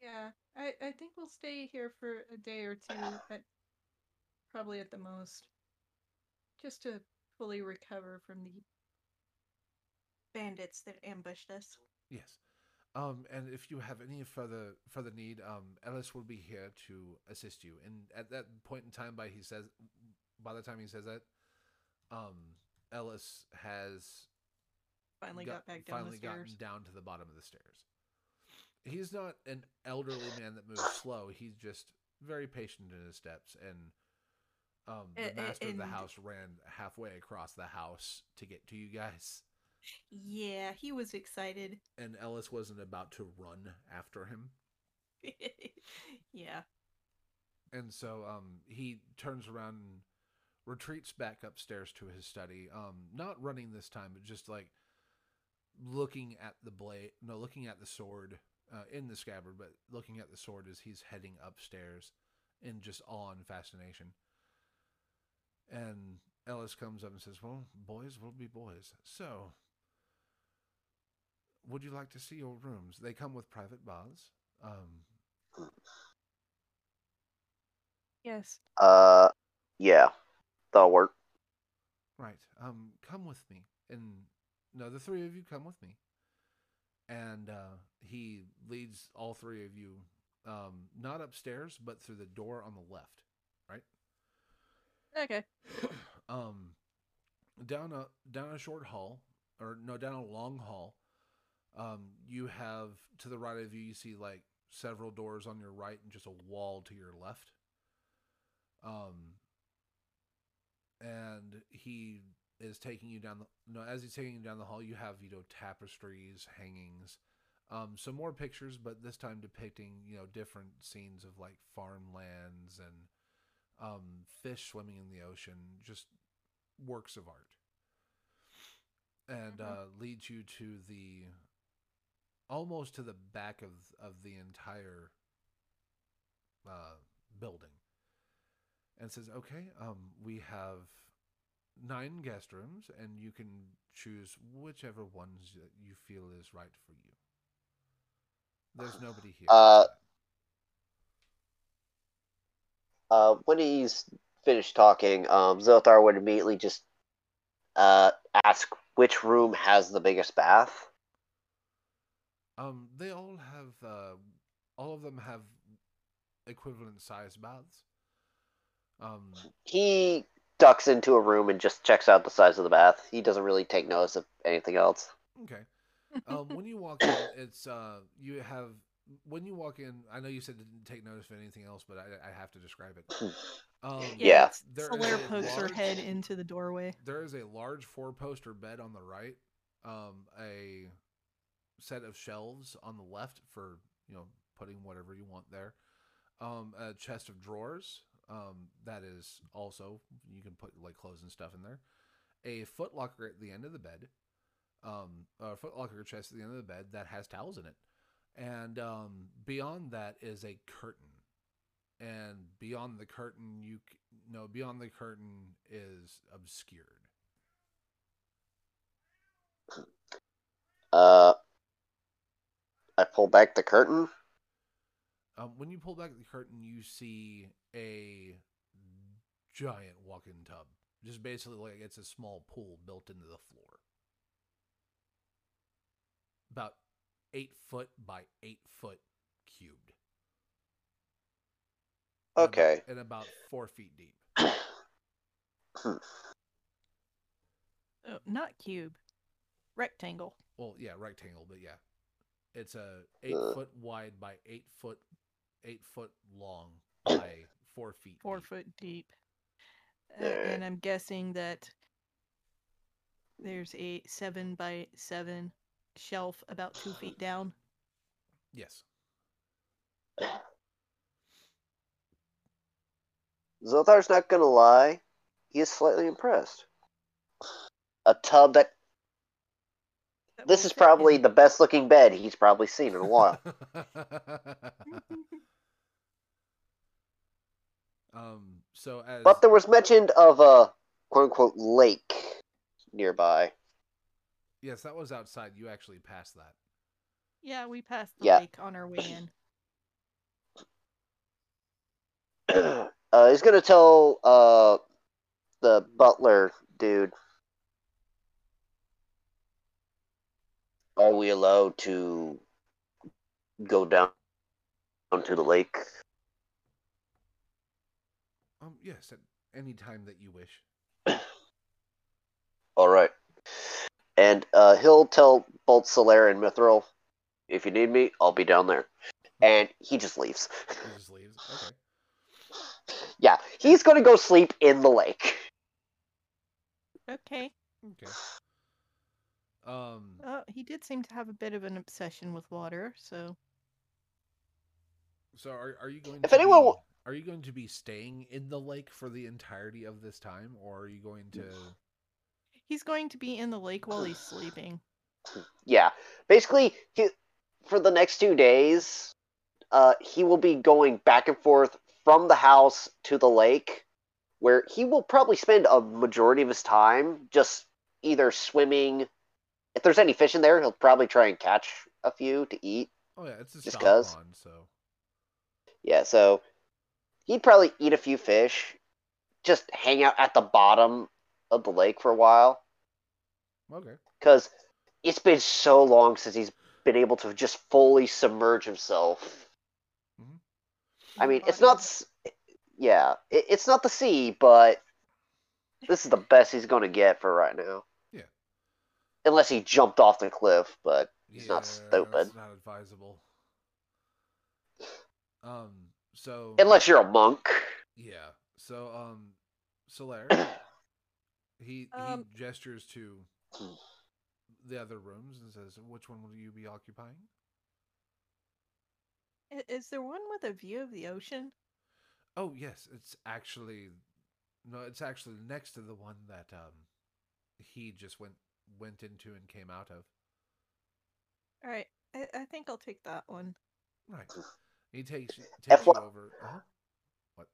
Yeah, I, I think we'll stay here for a day or two, at, probably at the most, just to fully recover from the bandits that ambushed us. Yes. Um, and if you have any further further need, um, Ellis will be here to assist you. And at that point in time, by he says, by the time he says that, um, Ellis has Finally got- got back down the finally gotten down to the bottom of the stairs. He's not an elderly man that moves slow. He's just very patient in his steps. And um, the A- a- master of the house ran halfway across the house to get to you guys. Yeah, he was excited. And Ellis wasn't about to run after him. yeah. And so um, he turns around and retreats back upstairs to his study. Um, not running this time, but just like looking at the blade, no, looking at the sword uh, in the scabbard, but looking at the sword as he's heading upstairs in just awe and fascination. And Ellis comes up and says, Well, boys will be boys. So, would you like to see your rooms? They come with private baths. Um, Yes. Uh, yeah, that'll work. Right. Um, come with me. And no, the three of you come with me. And uh, he leads all three of you, um, not upstairs, but through the door on the left. Right. Okay. um, down a down a short hall, or no, down a long hall. Um, you have to the right of you. You see like several doors on your right, and just a wall to your left. Um, and he is taking you down the no as he's taking you down the hall you have you know tapestries hangings um some more pictures but this time depicting you know different scenes of like farmlands and um fish swimming in the ocean just works of art and Mhm. uh leads you to the almost to the back of of the entire uh building and says, "Okay, um, we have nine guest rooms, and you can choose whichever ones that you feel is right for you. There's nobody here. Uh, Uh, when he's finished talking, um, Zilthar would immediately just uh, ask which room has the biggest bath. Um, they all have, uh, all of them have equivalent size baths. Um, He ducks into a room and just checks out the size of the bath. He doesn't really take notice of anything else. Okay. um, when you walk in, it's uh, you have when you walk in. I know you said didn't take notice of anything else, but I, I have to describe it. Um, Yeah. it's- Solaire is a pokes her head into the doorway. there is a large four-poster bed on the right, um, a set of shelves on the left for you know putting whatever you want there, um, a chest of drawers um, that is also you can put like clothes and stuff in there, a foot locker at the end of the bed, um, a foot locker chest at the end of the bed that has towels in it, and um, beyond that is a curtain, and beyond the curtain you c- no beyond the curtain is obscured. Uh, I pull back the curtain. Um, when you pull back the curtain, you see a giant walk-in tub. Just basically like it's a small pool built into the floor. About eight foot by eight foot cubed. And about- Okay. And about four feet deep. Oh, not cube. Rectangle. Well, yeah, rectangle, but yeah. It's a eight Uh. foot wide by eight foot eight foot long by four feet. Four deep. foot deep. Uh, and I'm guessing that there's a seven by seven shelf about two feet down. Yes. Zothar's not gonna lie. He is slightly impressed. A tub that That this is probably the best looking bed he's probably seen in a while. um. So as but there was mention of a quote unquote lake nearby. yes, that was outside. You actually passed that. Yeah, we passed the Yeah. lake on our way in. uh, he's gonna tell uh the butler dude. Are we allowed to go down down to the lake? Um. Yes. At any time that you wish. All right. And uh, he'll tell both Solaire and Mithril, if you need me, I'll be down there. And he just leaves. He just leaves. Okay. yeah, he's gonna go sleep in the lake. Okay. Okay. Um. Uh, he did seem to have a bit of an obsession with water, so So are are you going? If to anyone be, are you going to be staying in the lake for the entirety of this time, or are you going to? he's going to be in the lake while he's sleeping. Yeah, basically, he, for the next two days, uh, he will be going back and forth from the house to the lake, where he will probably spend a majority of his time just either swimming. If there's any fish in there, he'll probably try and catch a few to eat. Oh yeah, it's a Just stock 'cause. pond, so Yeah, so he'd probably eat a few fish, just hang out at the bottom of the lake for a while, okay. because it's been so long since he's been able to just fully submerge himself. Mm-hmm. I mean, it's not, yeah, it, it's not the sea, but this is the best he's going to get for right now. Yeah. Unless he jumped off the cliff, but He's not stupid. It's not advisable. Um. So unless you're a monk. yeah. So um, Solaire, he Um, he gestures to the other rooms and says, "Which one will you be occupying?" Is there one with a view of the ocean? Oh yes, it's actually no, it's actually next to the one that um he just went went into and came out of. All right, I, I think I'll take that one. Right. He takes you- takes you FY over. Uh-huh. What?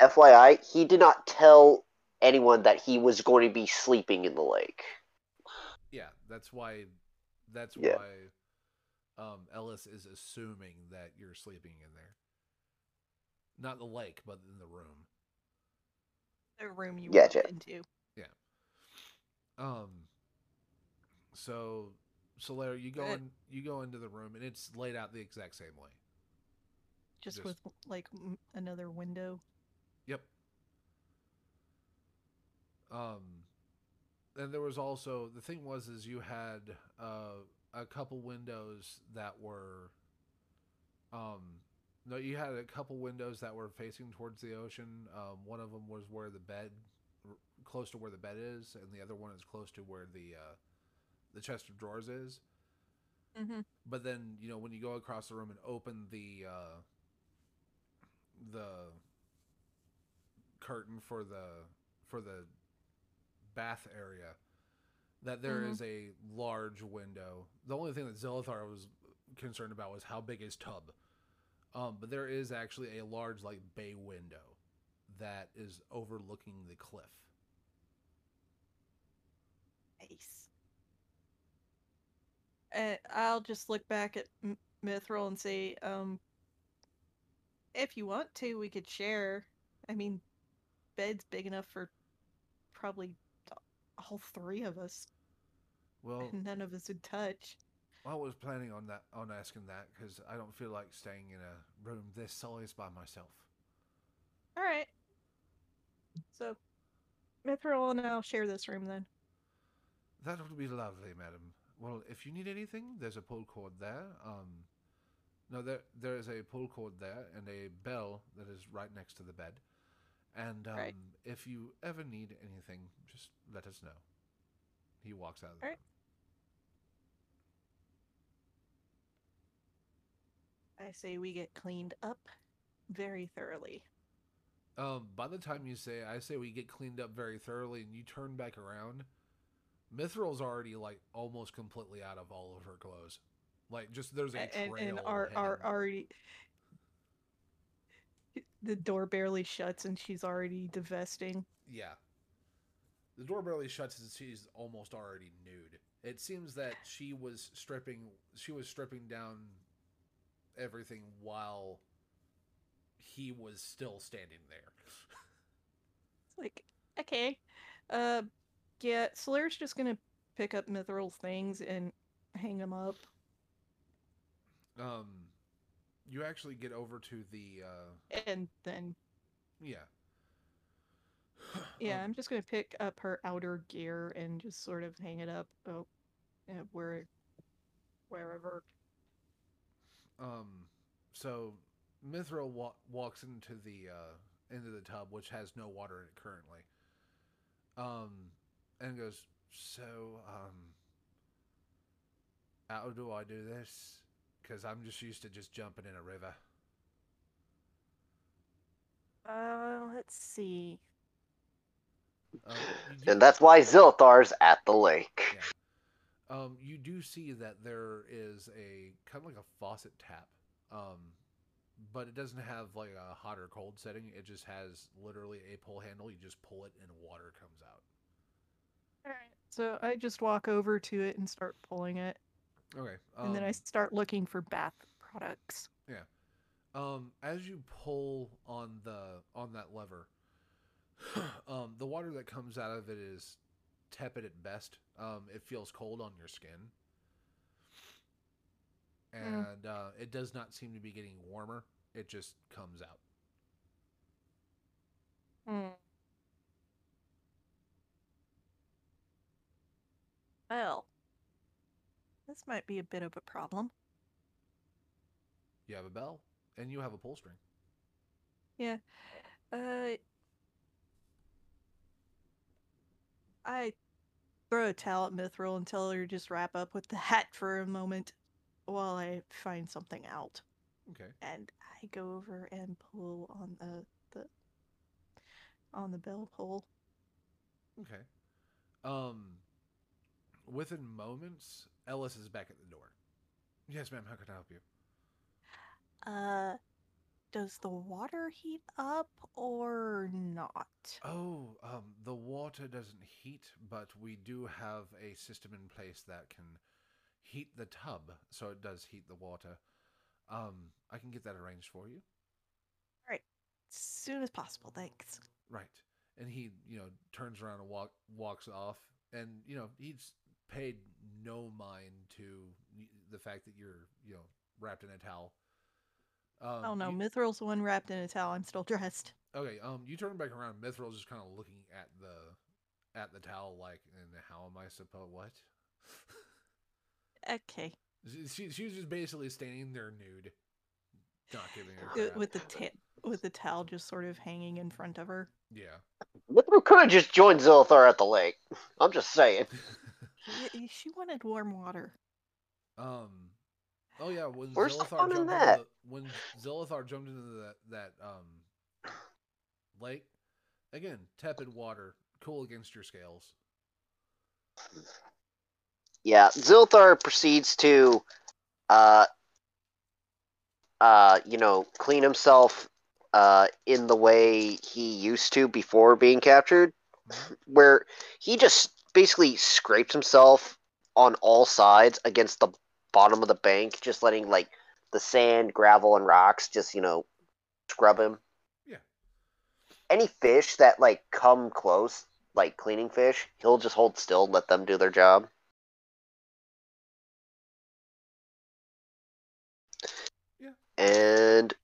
FYI, he did not tell anyone that he was going to be sleeping in the lake. Yeah, that's why. That's Yeah. why. Um, Ellis is assuming that you're sleeping in there. Not the lake, but in the room. The room you Gotcha. walked into. Yeah. Um. So, Solaire, you go in. You go into the room, and it's laid out the exact same way. Just, Just- with like m- another window. Yep. Um, and there was also the thing was is you had uh, a couple windows that were, um, no, you had a couple windows that were facing towards the ocean. Um, one of them was where the bed, r- close to where the bed is, and the other one is close to where the uh, the chest of drawers is. Mm-hmm. But then you know when you go across the room and open the uh, the curtain for the for the bath area, that there is Mhm. a large window. The only thing that Zilithar was concerned about was how big his tub. Um, but there is actually a large like bay window that is overlooking the cliff. Nice. Uh, I'll just look back at M- Mithril and say, um, if you want to, we could share. I mean, bed's big enough for probably all three of us. Well, and None of us would touch. I was planning on that on asking that because I don't feel like staying in a room this size by myself. All right. So, Mithril and I'll share this room then. That would be lovely, madam. Well, if you need anything, there's a pull cord there. Um, no, there there is a pull cord there and a bell that is right next to the bed. And um, Right. if you ever need anything, just let us know. He walks out of the Alright. I say we get cleaned up very thoroughly. Um, by the time you say, I say we get cleaned up very thoroughly, and you turn back around, Mithril's already like almost completely out of all of her clothes. Like, just there's a A- and and are are already the door barely shuts and she's already divesting. Yeah. The door barely shuts and she's almost already nude. It seems that she was stripping she was stripping down everything while he was still standing there. It's like, okay. Uh yeah, Solaire's just gonna pick up Mithril's things and hang them up. Um you actually get over to the uh And then yeah. yeah, Um, I'm just gonna pick up her outer gear and just sort of hang it up oh, uh, where wherever. Um, so Mithril wa- walks into the uh, into the tub, which has no water in it currently. Um, and goes, so um, how do I do this? Because I'm just used to just jumping in a river. Uh let's see. Um, And that's why Zilthar's at the lake. Yeah. Um, you do see that there is a kind of like a faucet tap, um, but it doesn't have like a hot or cold setting. It just has literally a pull handle. You just pull it and water comes out. Alright. So I just walk over to it and start pulling it. Okay. Um, And then I start looking for bath products. um, as you pull on the on that lever, um, the water that comes out of it is tepid at best. Um, it feels cold on your skin, Mm. and uh, it does not seem to be getting warmer. It just comes out. Hmm. Well, this might be a bit of a problem. You have a bell, and you have a pull string. Yeah. Uh, I throw a towel at Mithril and tell her to just wrap up with the hat for a moment while I find something out. Okay. And I go over and pull on the the on the bell pull. Okay. Um, within moments, Ellis is back at the door. Yes, ma'am. How can I help you? Uh, does the water heat up or not? Oh, um, the water doesn't heat, but we do have a system in place that can heat the tub, so it does heat the water. Um, I can get that arranged for you. All right, as soon as possible, thanks. Right. And he, you know, turns around and walk walks off, and you know he's paid no mind to the fact that you're, you know, wrapped in a towel. Um, oh no, you- Mithril's the one wrapped in a towel. I'm still dressed. Okay, um, you turn back around. Mithril's just kind of looking at the at the towel, like, and how am I supposed what? Okay, She, she she was just basically standing there nude, not giving a Uh, crap. with the ta- with the towel just sort of hanging in front of her. yeah. Mithril could have just joined Zilthar at the lake. I'm just saying. Y- y- She wanted warm water. um. Oh yeah, when Where's the fun in jumped that? into the, when Zilthar jumped into that that um lake, again tepid water, cool against your scales. Yeah, Zilthar proceeds to, uh, uh, you know, clean himself, uh, in the way he used to before being captured, Mhm. where he just basically scrapes himself on all sides against the bottom of the bank, just letting like the sand, gravel, and rocks just you know scrub him. Yeah. Any fish that like come close, like cleaning fish, he'll just hold still, and let them do their job. Yeah. And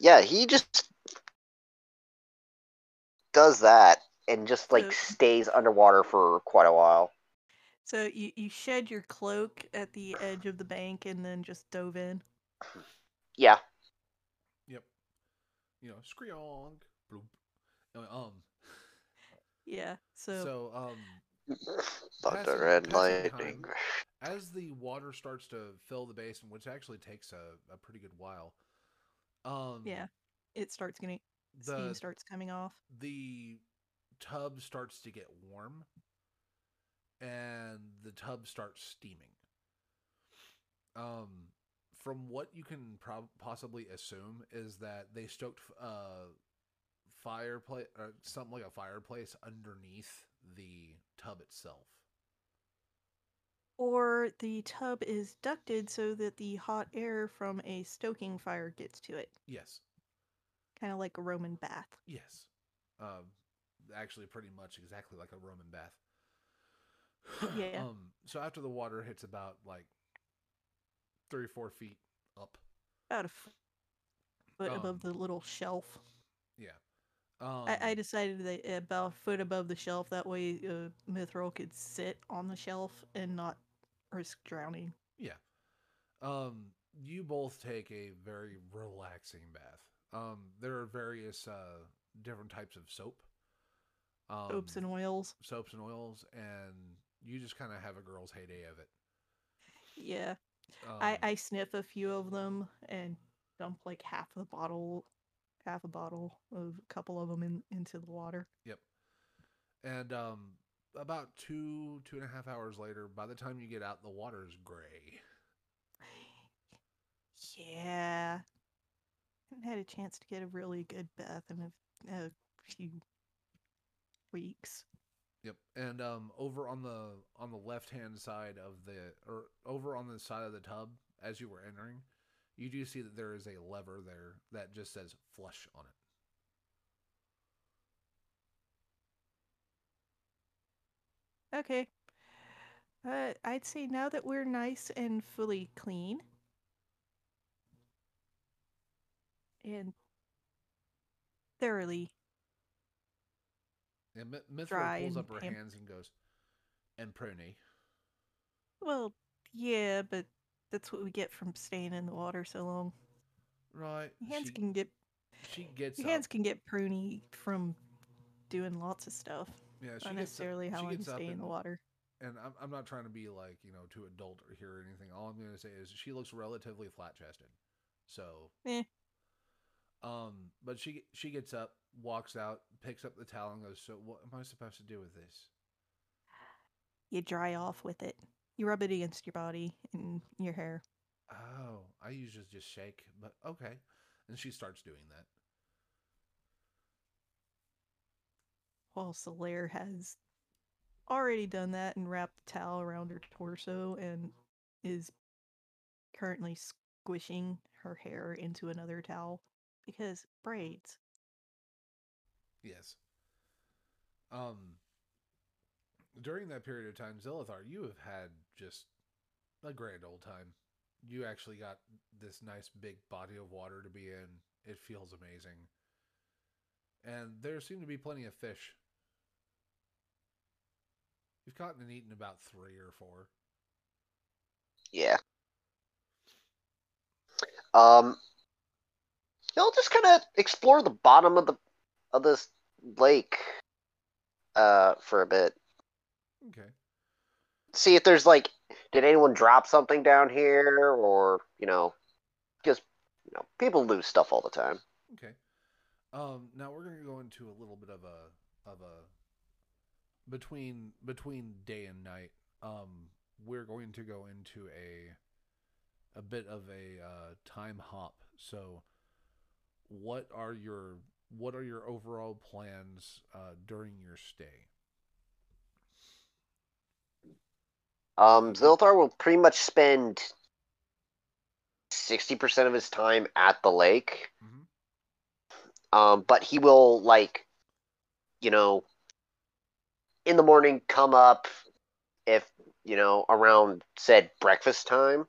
yeah, he just does that and just like So- stays underwater for quite a while. So you, you shed your cloak at the edge of the bank and then just dove in. Yeah. Yep. You know, screong, bloop. Um. Yeah. So, So um. Thunder Passing- and passing lightning. time. as the water starts to fill the basin, which actually takes a, a pretty good while. Um, Yeah. It starts getting the steam starts coming off. the tub starts to get warm, and the tub starts steaming. Um, from what you can prob- possibly assume is that they stoked uh fireplace or something like a fireplace underneath the tub itself. Or the tub is ducted so that the hot air from a stoking fire gets to it. Yes. Kind of like a Roman bath. Yes. Um, actually, pretty much exactly like a Roman bath. Yeah. um, so after the water hits about like three or four feet up. About a foot Um, above the little shelf. Yeah. Um, I, I decided that about a foot above the shelf. That way, uh, Mithril could sit on the shelf and not risk drowning. Yeah. Um, you both take a very relaxing bath. Um, there are various uh different types of soap. Um, Soaps and oils. soaps and oils, and you just kind of have a girl's heyday of it. Yeah. Um, I, I sniff a few of them and dump like half the bottle, half a bottle of a couple of them in, into the water. Yep. And um, about two two and a half hours later, by the time you get out, the water's gray. Yeah. Haven't had a chance to get a really good bath in a, a few weeks. Yep. And um, over on the on the left hand side of the or over on the side of the tub, as you were entering, you do see that there is a lever there that just says "flush" on it. Okay. Uh, I'd say now that we're nice and fully clean and thoroughly And Mithril pulls up her hands and goes, "And pruny." well, yeah, but that's what we get from staying in the water so long. Right. Your hands she, can get she gets your up. hands can get pruny from doing lots of stuff. yeah, she Not up- necessarily how long you stay in the and- water. and I'm, I'm not trying to be like you know too adult or here or anything all i'm going to say is she looks relatively flat chested so Eh. um but she she gets up walks out picks up the towel and goes so what am i supposed to do with this You dry off with it. You rub it against your body and your hair. oh i usually just shake but okay and she starts doing that While Solaire has already done that and wrapped the towel around her torso and is currently squishing her hair into another towel because braids. Yes um during that period of time zilthar you have had just a grand old time you actually got this nice big body of water to be in. It feels amazing. And there seem to be plenty of fish. You've caught and eaten about three or four. Yeah. Um, you'll just kind of explore the bottom of the of this lake, uh, for a bit. Okay. See if there's like, did anyone drop something down here, or you know, because you know people lose stuff all the time. Okay. Um, now we're gonna go into a little bit of a of a between between day and night. Um, we're going to go into a a bit of a uh, time hop. So, what are your what are your overall plans uh, during your stay? Um, Zilthar will pretty much spend sixty percent of his time at the lake. Mhm. Um, but he will like, you know, in the morning come up if you know around said breakfast time.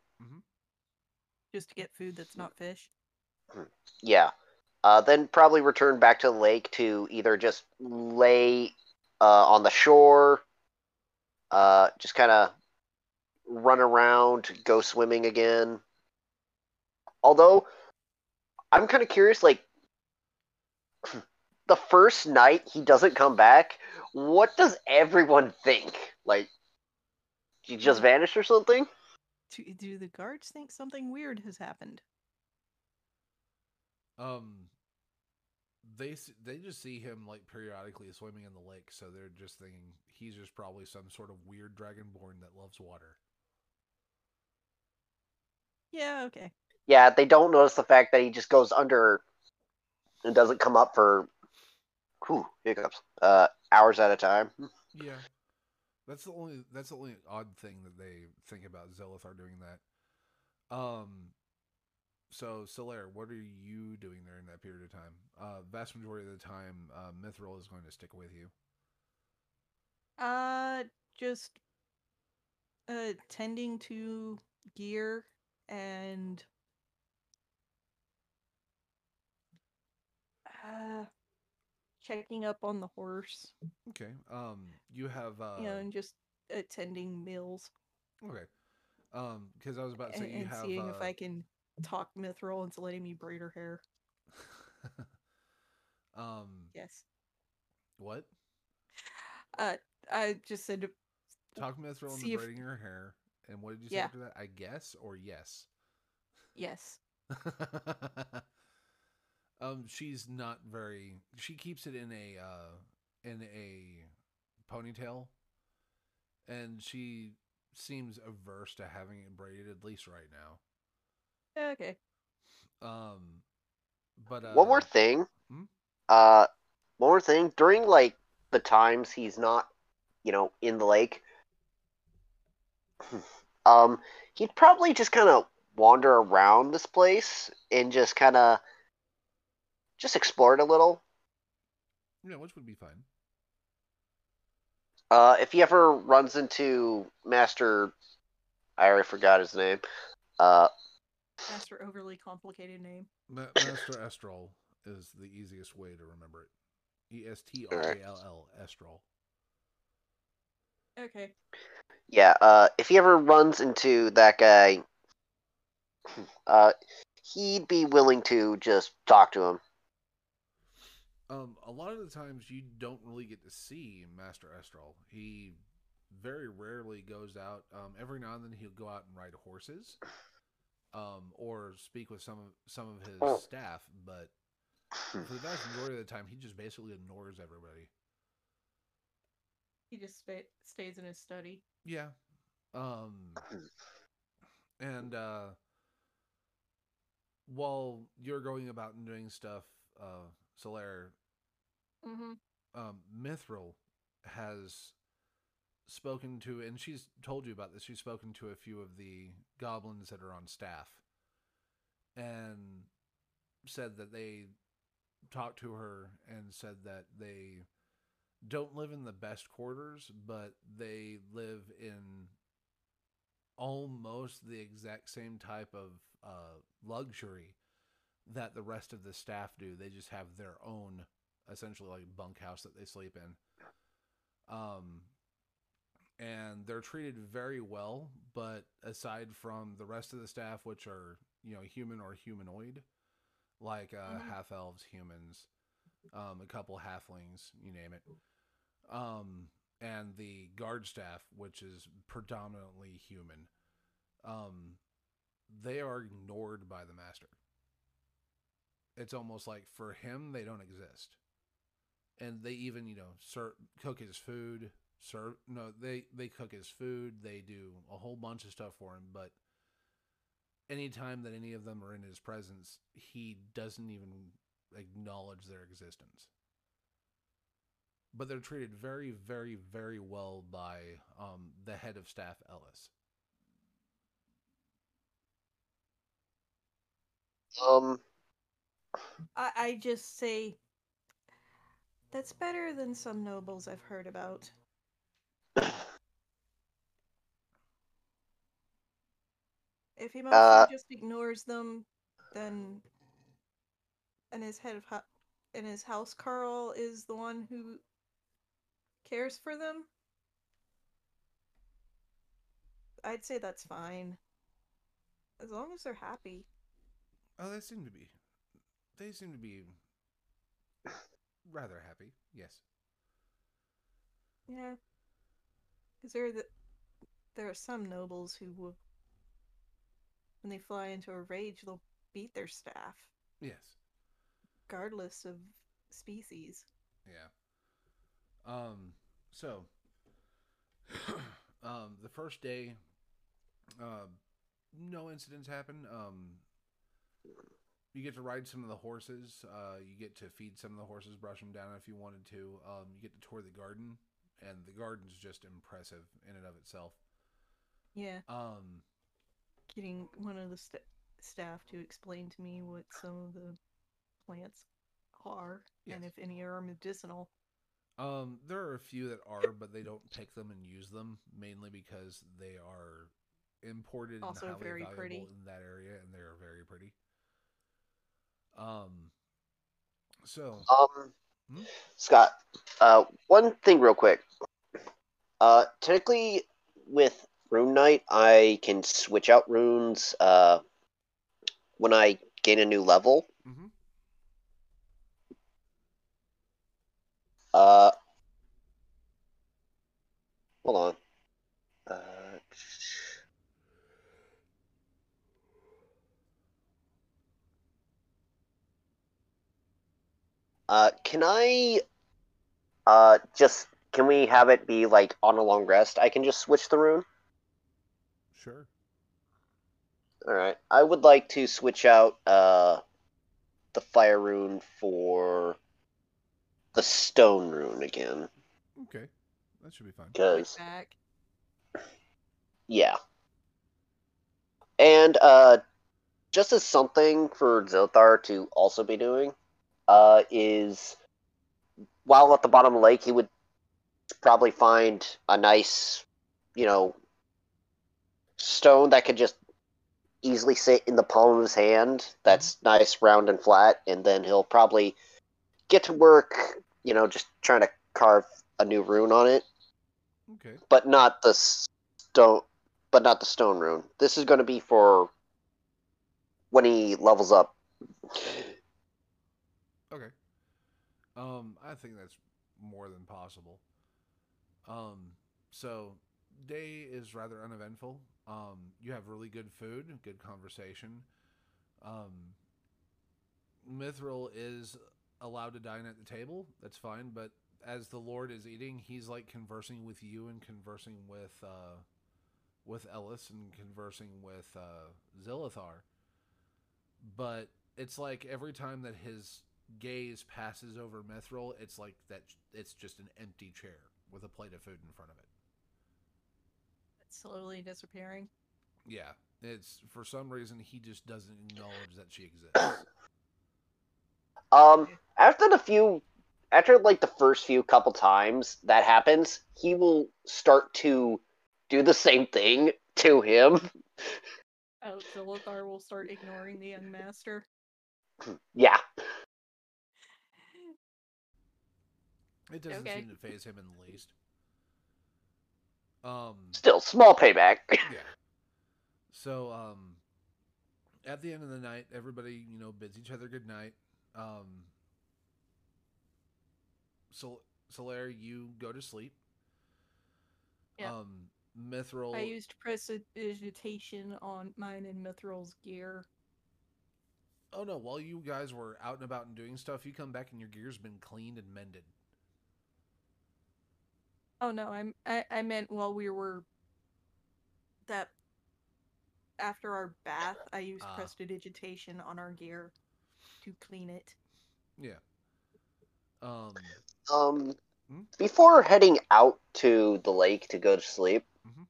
Just to get food that's not fish. Yeah. Uh, then probably return back to the lake to either just lay uh, on the shore, uh, just kind of run around, go swimming again. Although, I'm kind of curious, like, the first night he doesn't come back, what does everyone think? Like, he just vanished or something? Do, do the guards think something weird has happened? Um, they they just see him like periodically swimming in the lake, so they're just thinking he's just probably some sort of weird dragonborn that loves water. Yeah, okay. Yeah, they don't notice the fact that he just goes under and doesn't come up for whew, hiccups. Uh hours at a time. Yeah, that's the only that's the only odd thing that they think about Zilthar doing that. Um, so Solaire, what are you doing during that period of time? Uh, vast majority of the time, uh, Mithril is going to stick with you. Uh, just uh tending to gear and uh checking up on the horse, Okay. Um, you have uh, you know, and just attending meals okay. Um, because I was about to and, say you and have seeing uh, if I can talk Mithril into letting me braid her hair. um, Yes. what? Uh, I just said Talk Mithril into if- braiding her hair, and what did you say Yeah. after that? I guess or yes. yes. um, she's not very. She keeps it in a uh, in a ponytail, and she seems averse to having it braided at least right now. Okay. Um, but uh, one more thing. hmm? Uh one more thing. During like the times he's not, you know, in the lake, um, he'd probably just kind of wander around this place and just kind of just explore it a little. yeah, which would be fine. Uh, if he ever runs into Master, I already forgot his name. Uh, Master overly complicated name. Ma- Master Estral is the easiest way to remember it. E S T R A L L Estral. Okay. yeah. Uh, if he ever runs into that guy, uh, he'd be willing to just talk to him. Um, a lot of the times you don't really get to see Master Estral. He very rarely goes out. Um, every now and then he'll go out and ride horses, um, or speak with some of some of his staff. But for the vast majority of the time, he just basically ignores everybody. He just sta stays in his study. Yeah. Um, and uh, while you're going about and doing stuff, uh, Solaire, Mm-hmm. um, Mithril has spoken to, and she's told you about this. She's spoken to a few of the goblins that are on staff, and said that they talked to her and said that they don't live in the best quarters, but they live in almost the exact same type of uh, luxury that the rest of the staff do. They just have their own essentially like bunkhouse that they sleep in. Um, and they're treated very well, but aside from the rest of the staff, which are you know human or humanoid, like uh, Mhm. half elves, humans, um, a couple halflings, you name it, um, and the guard staff, which is predominantly human, um, they are ignored by the master. It's almost like for him they don't exist and they even you know ser- cook his food serve no they they cook his food. They do a whole bunch of stuff for him but anytime that any of them are in his presence he doesn't even acknowledge their existence. But they're treated very very very well by um, the head of staff ellis. Um, I, I just say that's better than some nobles I've heard about. If he mostly Uh, just ignores them, then and his head of and his housecarl is the one who cares for them. I'd say that's fine. As long as they're happy. oh they seem to be they seem to be rather happy yes Yeah. Because they're the there are some nobles who will, when they fly into a rage, they'll beat their staff, Yes. regardless of species. Yeah. Um. So, um, the first day, uh, no incidents happen. Um, you get to ride some of the horses. Uh, you get to feed some of the horses, brush them down if you wanted to. Um, you get to tour the garden, and the garden's just impressive in and of itself. Yeah, Um, getting one of the st- staff to explain to me what some of the plants are and if any are medicinal. Um, there are a few that are, but they don't pick them and use them mainly because they are imported Also and highly very valuable pretty. in that area, and they are very pretty. Um, so Um, Hmm? Scott, uh, one thing real quick. Uh, technically, with Rune Knight, I can switch out runes uh, when I gain a new level. mhm. Uh, hold on. Uh, can I uh just can we have it be like on a long rest? I can just switch the rune. sure. All right. I would like to switch out uh the fire rune for the stone rune again Okay, that should be fine. because Yeah. And uh just as something for Zothar to also be doing, uh, is while at the bottom of the lake he would probably find a nice, you know, stone that could just easily sit in the palm of his hand that's nice, round and flat, and then he'll probably get to work, you know, just trying to carve a new rune on it. Okay, but not the stone but not the stone rune. This is going to be for when he levels up. Um, I think that's more than possible. Um, so day is rather uneventful. Um, you have really good food, good conversation. Um, Mithril is allowed to dine at the table. That's fine, but as the Lord is eating, he's like conversing with you and conversing with uh, with Ellis and conversing with uh, Zilthar. But it's like every time that his gaze passes over Mithril, it's like that. It's just an empty chair with a plate of food in front of it. It's slowly disappearing. Yeah, it's for some reason he just doesn't acknowledge that she exists. um after the few after like the first few couple times that happens he will start to do the same thing to him Oh, Zilthar will start ignoring the young master. yeah It doesn't Okay. seem to faze him in the least. Um, still small payback yeah. So, um, at the end of the night, everybody, you know, bids each other good night. Um, Sol- Solaire, you go to sleep. Yeah. Um, Mithril. I used prestidigitation on mine and Mithril's gear. Oh no! While you guys were out and about and doing stuff, you come back and your gear's been cleaned and mended. Oh no, I'm I, I meant while we were that after our bath, I used Ah. prestidigitation on our gear to clean it. Yeah. Um. um Hmm? before heading out to the lake to go to sleep Mhm.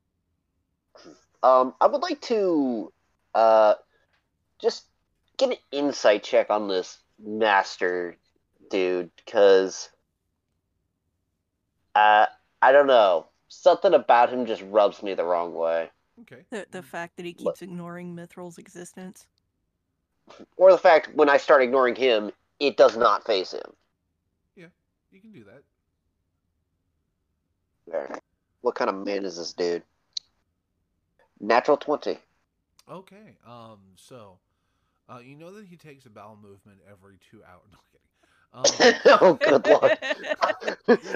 um i would like to uh just get an insight check on this master dude because uh i don't know something about him just rubs me the wrong way Okay. The the fact that he What- keeps ignoring Mithril's existence. or the fact when i start ignoring him it does not faze him Yeah, You can do that. There. what kind of man is this dude natural 20 Okay. Um. So, uh, you know that he takes a bowel movement every two hours. No I'm kidding. Um, oh, good lord.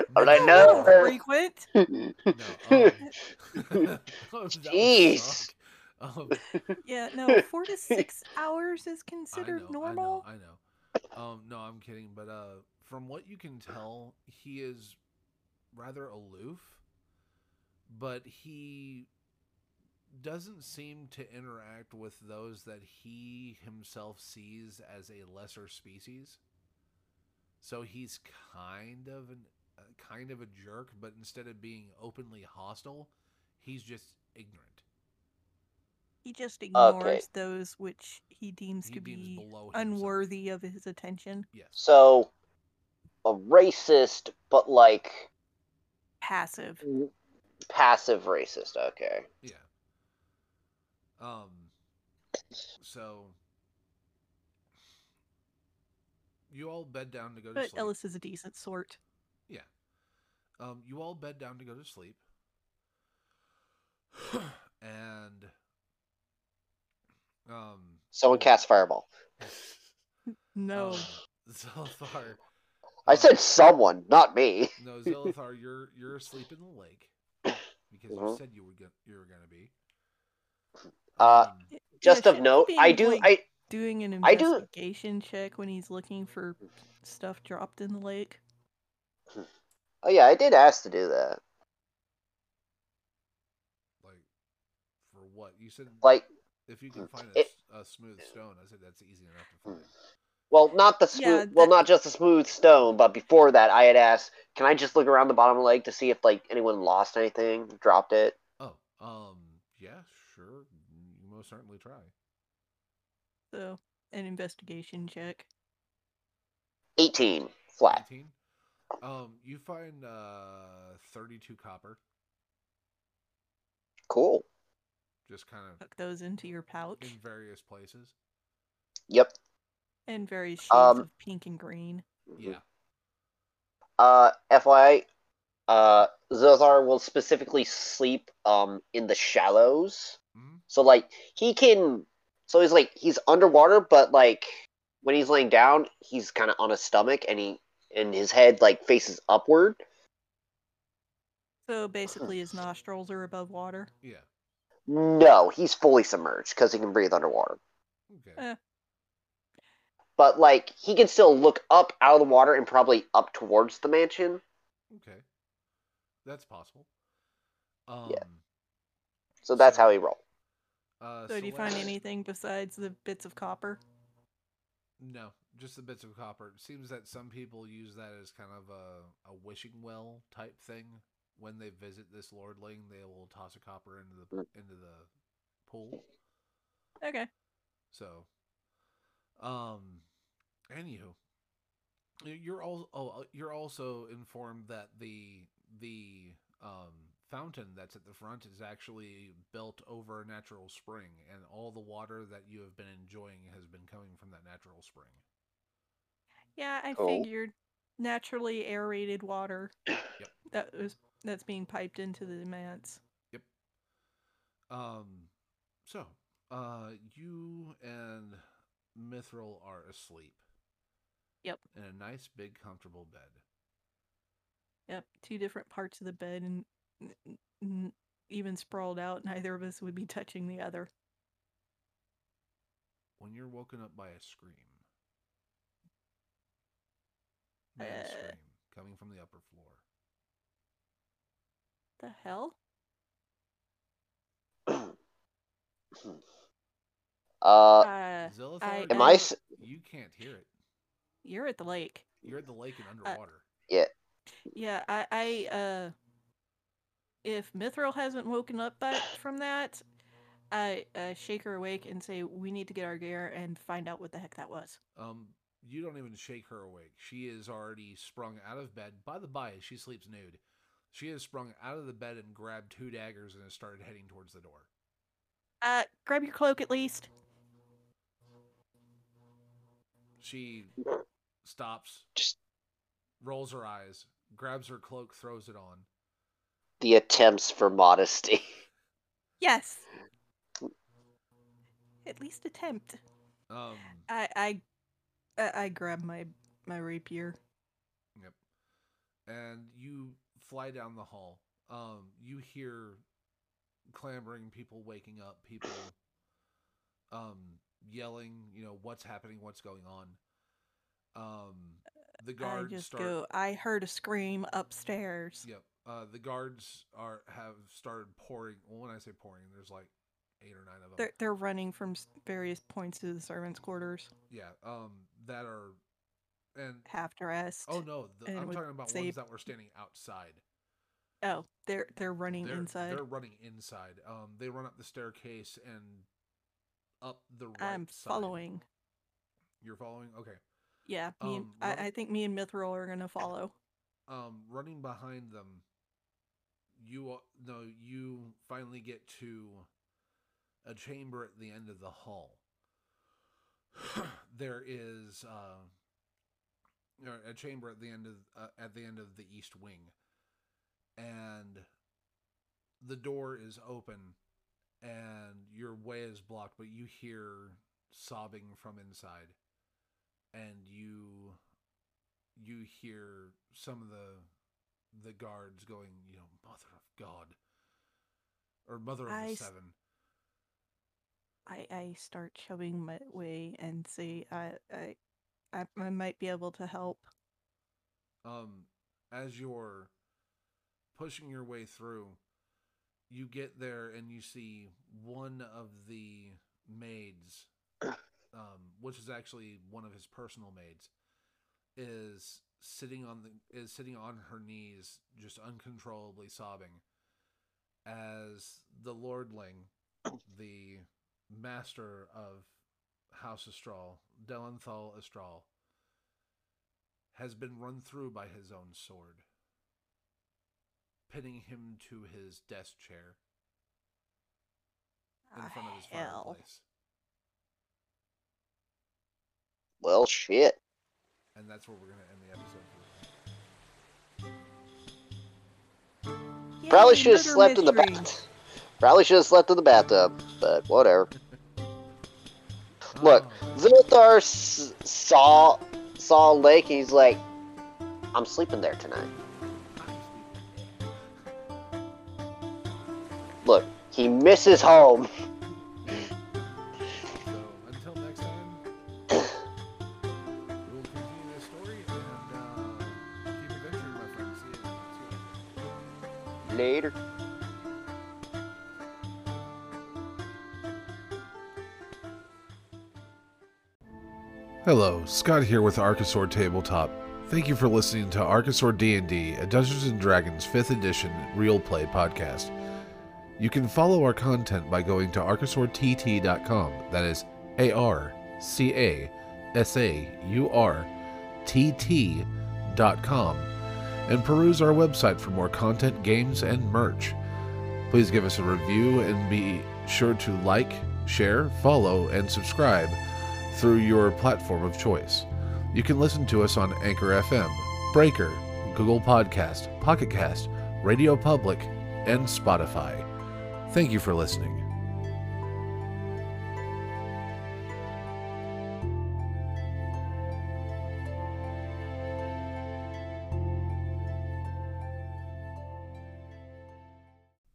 But I no, know. Frequent. No, um, Jeez. Um, Yeah, no, four to six hours is I considered know, normal. I know, I know. Um, no, I'm kidding. But uh, from what you can tell, he is rather aloof, but he doesn't seem to interact with those that he himself sees as a lesser species. So he's kind of an uh, kind of a jerk, but instead of being openly hostile, he's just ignorant. He just ignores Okay. those which he deems He to deems be below himself. unworthy of his attention. Yes. So, a racist, but like Passive. passive racist. Okay. Yeah. Um. So you all bed down to go to But sleep. Ellis is a decent sort. Yeah. Um. You all bed down to go to sleep. and um. Someone cast fireball. No. um, Zilthar. I um, said someone, not me. No, Zilthar, you're you're asleep in the lake because you Mhm. said you were go- you were gonna be. Uh, Um, Just of note, I do. like, I doing an I do- investigation check when he's looking for stuff dropped in the lake. oh yeah, I did ask to do that. like for what you said? Like, if you can find a, it- s- a smooth stone, I said that's easy enough to find. well, not the smooth. Yeah, well, not just the smooth stone, but before that, I had asked, can I just look around the bottom of the lake to see if like anyone lost anything, dropped it? Oh, um, yeah, sure. You most certainly try. So, an investigation check. Eighteen flat. 18. Um, you find uh 32 copper, Cool. just kind of Tuck those into your pouch. in various places. Yep. And various shades Um, of pink and green. Yeah. Uh, FYI, uh, Zothar will specifically sleep um in the shallows. hmm So like he can, so he's like he's underwater, but like when he's laying down, he's kind of on his stomach, and he and his head like faces upward. So basically, his nostrils are above water. Yeah. No, he's fully submerged because he can breathe underwater. Okay. Eh. But like he can still look up out of the water and probably up towards the mansion. Okay. That's possible. Um, Yeah. So that's So- how he roll. Uh, So, do you find anything besides the bits of copper? No, just the bits of copper. It seems that some people use that as kind of a, a wishing well type thing. When they visit this lordling, they will toss a copper into the into the pool. Okay. So, um, anywho, you're all oh uh, you're also informed that the the um fountain that's at the front is actually built over a natural spring, and all the water that you have been enjoying has been coming from that natural spring. Yeah, I Cool. figured naturally aerated water. That was that's being piped into the manse. Yep. Um, so, uh, you and Mithril are asleep. Yep. In a nice, big, comfortable bed. Yep, two different parts of the bed, and even sprawled out, neither of us would be touching the other. When you're woken up by a scream. Man's Uh. scream coming from the upper floor. The hell? uh, Uh, Zilthar, I- am you- I? s- You can't hear it. you're at the lake. You're at the lake and Uh, underwater. Yeah, I, I, uh, if Mithril hasn't woken up by, from that, I uh, shake her awake and say, "We need to get our gear and find out what the heck that was." Um, you don't even shake her awake. She is already sprung out of bed. By the by, she sleeps nude. She has sprung out of the bed and grabbed two daggers and has started heading towards the door. Uh, grab your cloak at least. She stops, Just rolls her eyes, grabs her cloak, throws it on. The attempts for modesty. Yes. At least attempt. Um, I, I, I, I grab my my rapier. Yep. And you fly down the hall. Um, you hear clamoring, people waking up, people um yelling, you know, what's happening, what's going on. Um the guards I just start go. I heard a scream upstairs. Yep. Uh the guards are have started pouring well when I say pouring, there's like eight or nine of them. They're they're running from various points to the servants' quarters, yeah, um that are and half dressed. oh no, the, I'm talking about say- ones that were standing outside. Oh, they're they're running they're, inside. They're running inside. Um, they run up the staircase and up the right I'm side. following. You're following. Okay. Yeah, me and, Um, run- I, I think me and Mithril are gonna follow. Um, running behind them, you no, you finally get to a chamber at the end of the hall. there is uh, a chamber at the end of uh, at the end of the east wing, and the door is open, and your way is blocked, but you hear sobbing from inside, and you you hear some of the the guards going, you know, Mother of God, or Mother of I the Seven. I I start shoving my way and see I I I, I might be able to help. um as you're pushing your way through you get there and you see one of the maids um which is actually one of his personal maids is sitting on the is sitting on her knees just uncontrollably sobbing as the lordling the master of house astral delanthal astral has been run through by his own sword, pinning him to his desk chair in Ah, front of his hell. fireplace. Well, shit. And that's where we're going to end the episode. for Probably should have murder slept in the mystery. bath. Probably should have slept in the bathtub, but whatever. Look, Oh, Zilthar s- saw saw a lake. And he's like, "I'm sleeping there tonight." Look, he misses home. Hello, Scott here with Archosaur Tabletop. Thank you for listening to Archosaur D&D, a Dungeons & Dragons 5th edition real play podcast. You can follow our content by going to archosaurt.com. That is A R C A S A U R T T dot com and peruse our website for more content, games, and merch. Please give us a review and be sure to like, share, follow, and subscribe through your platform of choice. You can listen to us on Anchor FM, Breaker, Google Podcast, Pocket Cast, Radio Public, and Spotify. Thank you for listening.